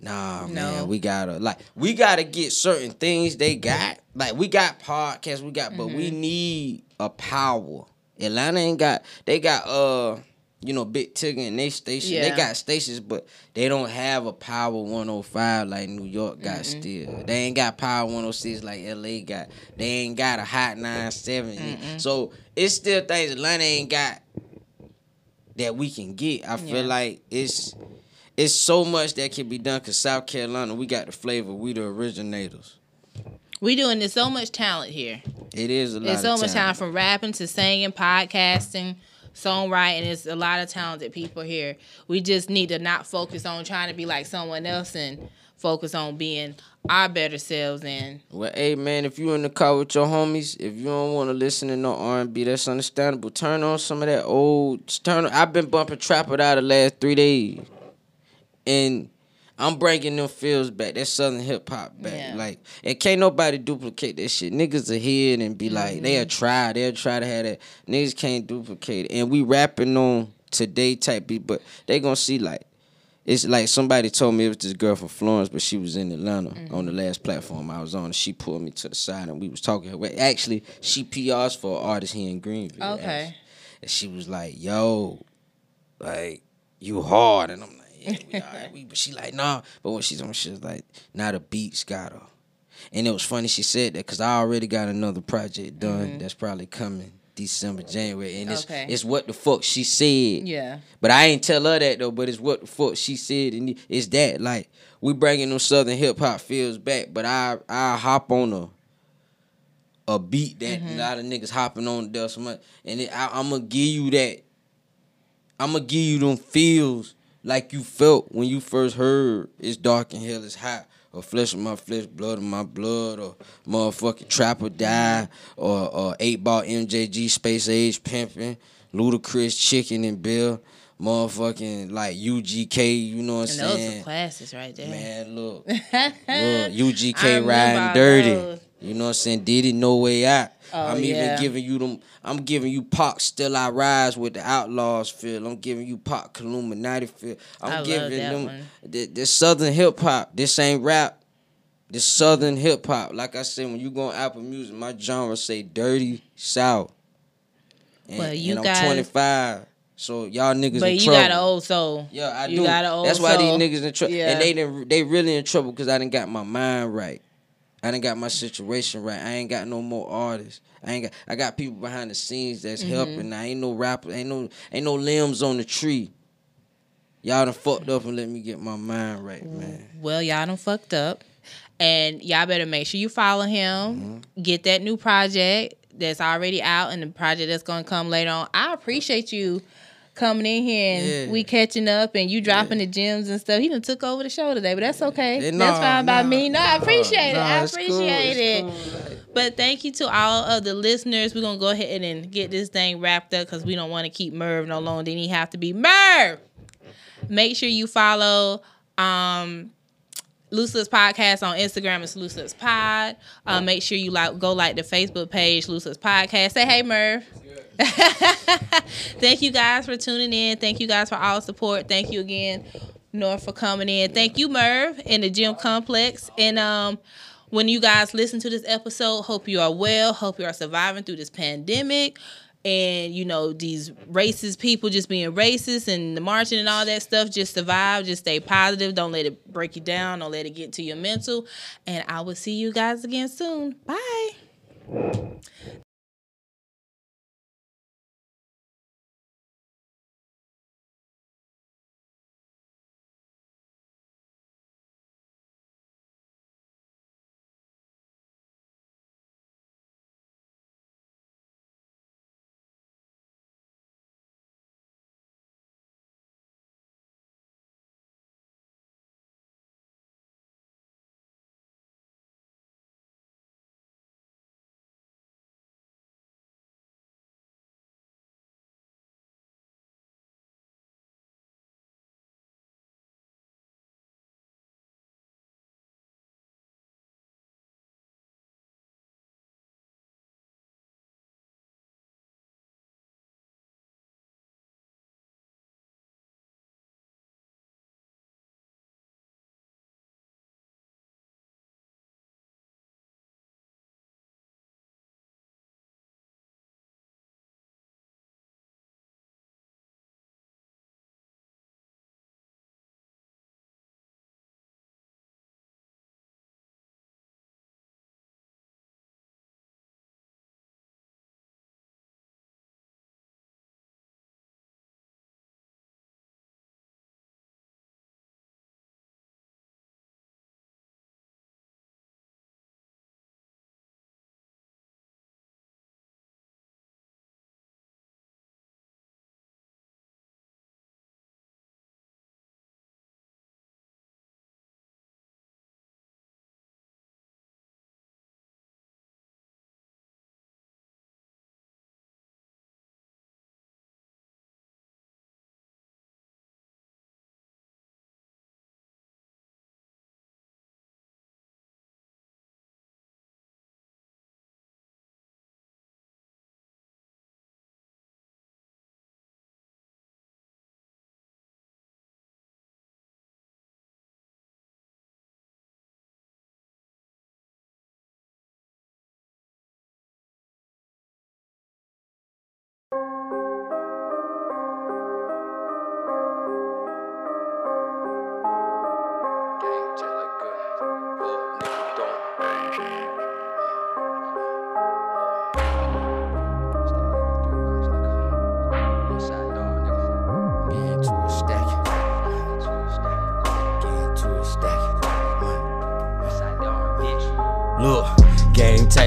D: Nah,
C: No.
D: man, we gotta like we gotta get certain things they got. Like we got podcasts, we got, but we need a power. Atlanta ain't got. They got uh, you know, Big Tigger and they station. They got stations, but they don't have a power 105 like New York got. Still, they ain't got power 106 like LA got. They ain't got a hot 97. So it's still things Atlanta ain't got that we can get. I feel
C: Yeah.
D: like it's it's so much that can be done because South Carolina, we got the flavor. We the originators.
C: We doing this so much talent here.
D: It is a lot.
C: There's so much
D: time.
C: talent from rapping to singing, podcasting, songwriting. It's a lot of talented people here. We just need to not focus on trying to be like someone else and focus on being our better selves and
D: Well, hey man, if you in the car with your homies, if you don't want to listen to no R and B, that's understandable. Turn on some of that old. Turn. I've been bumping trap out the last three days, and I'm bringing them feels back. That southern hip hop back.
C: Yeah.
D: Like, and can't nobody duplicate that shit. Niggas ahead and be like, they'll
C: Mm-hmm.
D: try, they'll try to have that. Niggas can't duplicate it, and we rapping on today type beat, but they gonna see like. It's like somebody told me it was this girl from Florence, but she was in Atlanta
C: Mm-hmm.
D: on the last platform I was on. She pulled me to the side and we was talking. Well, actually, she PRs for an artist here in Greenville.
C: Okay.
D: actually. And she was like, "Yo, like you hard," and I'm like, "Yeah, we all right." We, but she like, "Nah." But when she's on, she's like, "Now the beats got her." And it was funny she said that because I already got another project done that's probably coming December, January, and it's
C: Mm-hmm. Okay.
D: it's what the fuck she said.
C: yeah.
D: But I ain't tell her that though. But it's what the fuck she said, and it's that like we bringing them southern hip hop feels back. But I I hop on a a beat that
C: Mm-hmm.
D: a lot of niggas hopping on does so much, and it, I, I'm gonna give you that. I'm gonna give you them feels like you felt when you first heard "It's Dark and Hell is Hot" or "Flesh of My Flesh, Blood of My Blood" or "Motherfucking Trap or Die" or or "Eight Ball MJG Space Age Pimping." Ludacris, Chicken and Beer, motherfucking like UGK. You know what I'm saying?
C: And those are classes right there.
D: Man, look, <laughs> look, UGK riding dirty.
C: those.
D: You know what I'm saying? Did it no way out.
C: Oh,
D: I'm
C: yeah.
D: even giving you them. I'm giving you Pac Still I Rise with the Outlaws feel. I'm giving you Pac Illuminati feel. I'm
C: I
D: giving them this Southern hip hop. This ain't rap. This Southern hip hop. Like I said, when you go on Apple Music, my genre say dirty South. And,
C: Well, you
D: and I'm 25. So y'all niggas
C: But
D: in
C: you got an old soul.
D: Yeah, I
C: You
D: do.
C: got an old
D: That's why
C: soul.
D: these niggas in trouble.
C: Yeah.
D: And they done, they really in trouble because I didn't got my mind right. I didn't got my situation right. I ain't got no more artists. I ain't got. I got people behind the scenes that's
C: Mm-hmm.
D: helping. I ain't no rapper. Ain't no. Ain't no limbs on the tree. Y'all done fucked up and let me get my mind right, man.
C: Well, y'all done fucked up. And y'all better make sure you follow him.
D: Mm-hmm.
C: Get that new project that's already out and the project that's gonna come later on. I appreciate you coming in here and
D: Yeah.
C: we catching up and you dropping the gems and stuff. He done took over the show today, but that's okay.
D: Yeah,
C: that's
D: nah,
C: fine by me. No, I appreciate it.
D: Nah,
C: I
D: it's cool,
C: appreciate it.
D: cool,
C: But thank you to all of the listeners. We're gonna go ahead and get this thing wrapped up because we don't want to keep Merv no longer than he have to be. Merv! Make sure you follow um Loose Lips Podcast on Instagram. It's Loose Lips Pod. Uh, make sure you like go like the Facebook page, Loose Lips Podcast. Say hey, Merv. <laughs> Thank you guys for tuning in. Thank you guys for all support. Thank you again, North, for coming in. Thank you, Merv, in the gym complex. And um, when you guys listen to this episode, hope you are well. Hope you are surviving through this pandemic. And you know these racist people just being racist and the marching and all that stuff. Just survive. Just stay positive. Don't let it break you down. Don't let it get to your mental. And I will see you guys again soon. Bye.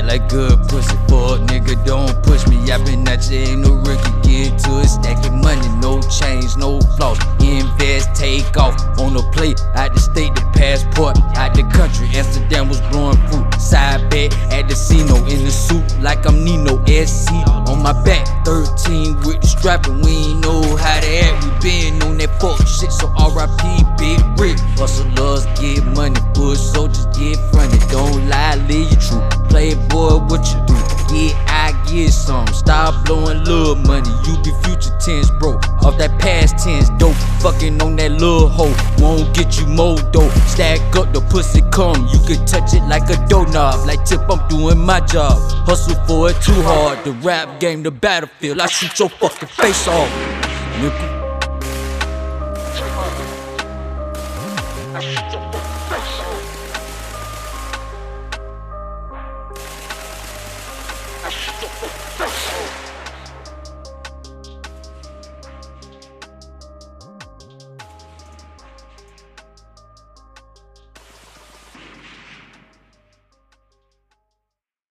A: Like good pussy. Fuck nigga, don't push me. I been at you, ain't no rookie. Get to it, stacking money, no change, no flaws. Invest, take off on the plate. Out the state, the passport. Out the country, Amsterdam was blowing fruit. Side bet
D: at the casino in the suit like I'm Nino SC on my back. 13 with the strap and we ain't know how to act. We been on that fuck shit, so RIP Big Rick. Hustlers get money, push soldiers get fronted. Don't lie, live your truth. Playboy, what you do? Yeah, I get some. Stop blowing little money. You be future tense, bro. Off that past tense, dope. Fucking on that little hoe. Won't get you more dope. Stack up the pussy come. You can touch it like a doorknob. Like tip, I'm doing my job. Hustle for it too hard. The rap game, the battlefield. I shoot your fucking face off. Nigga.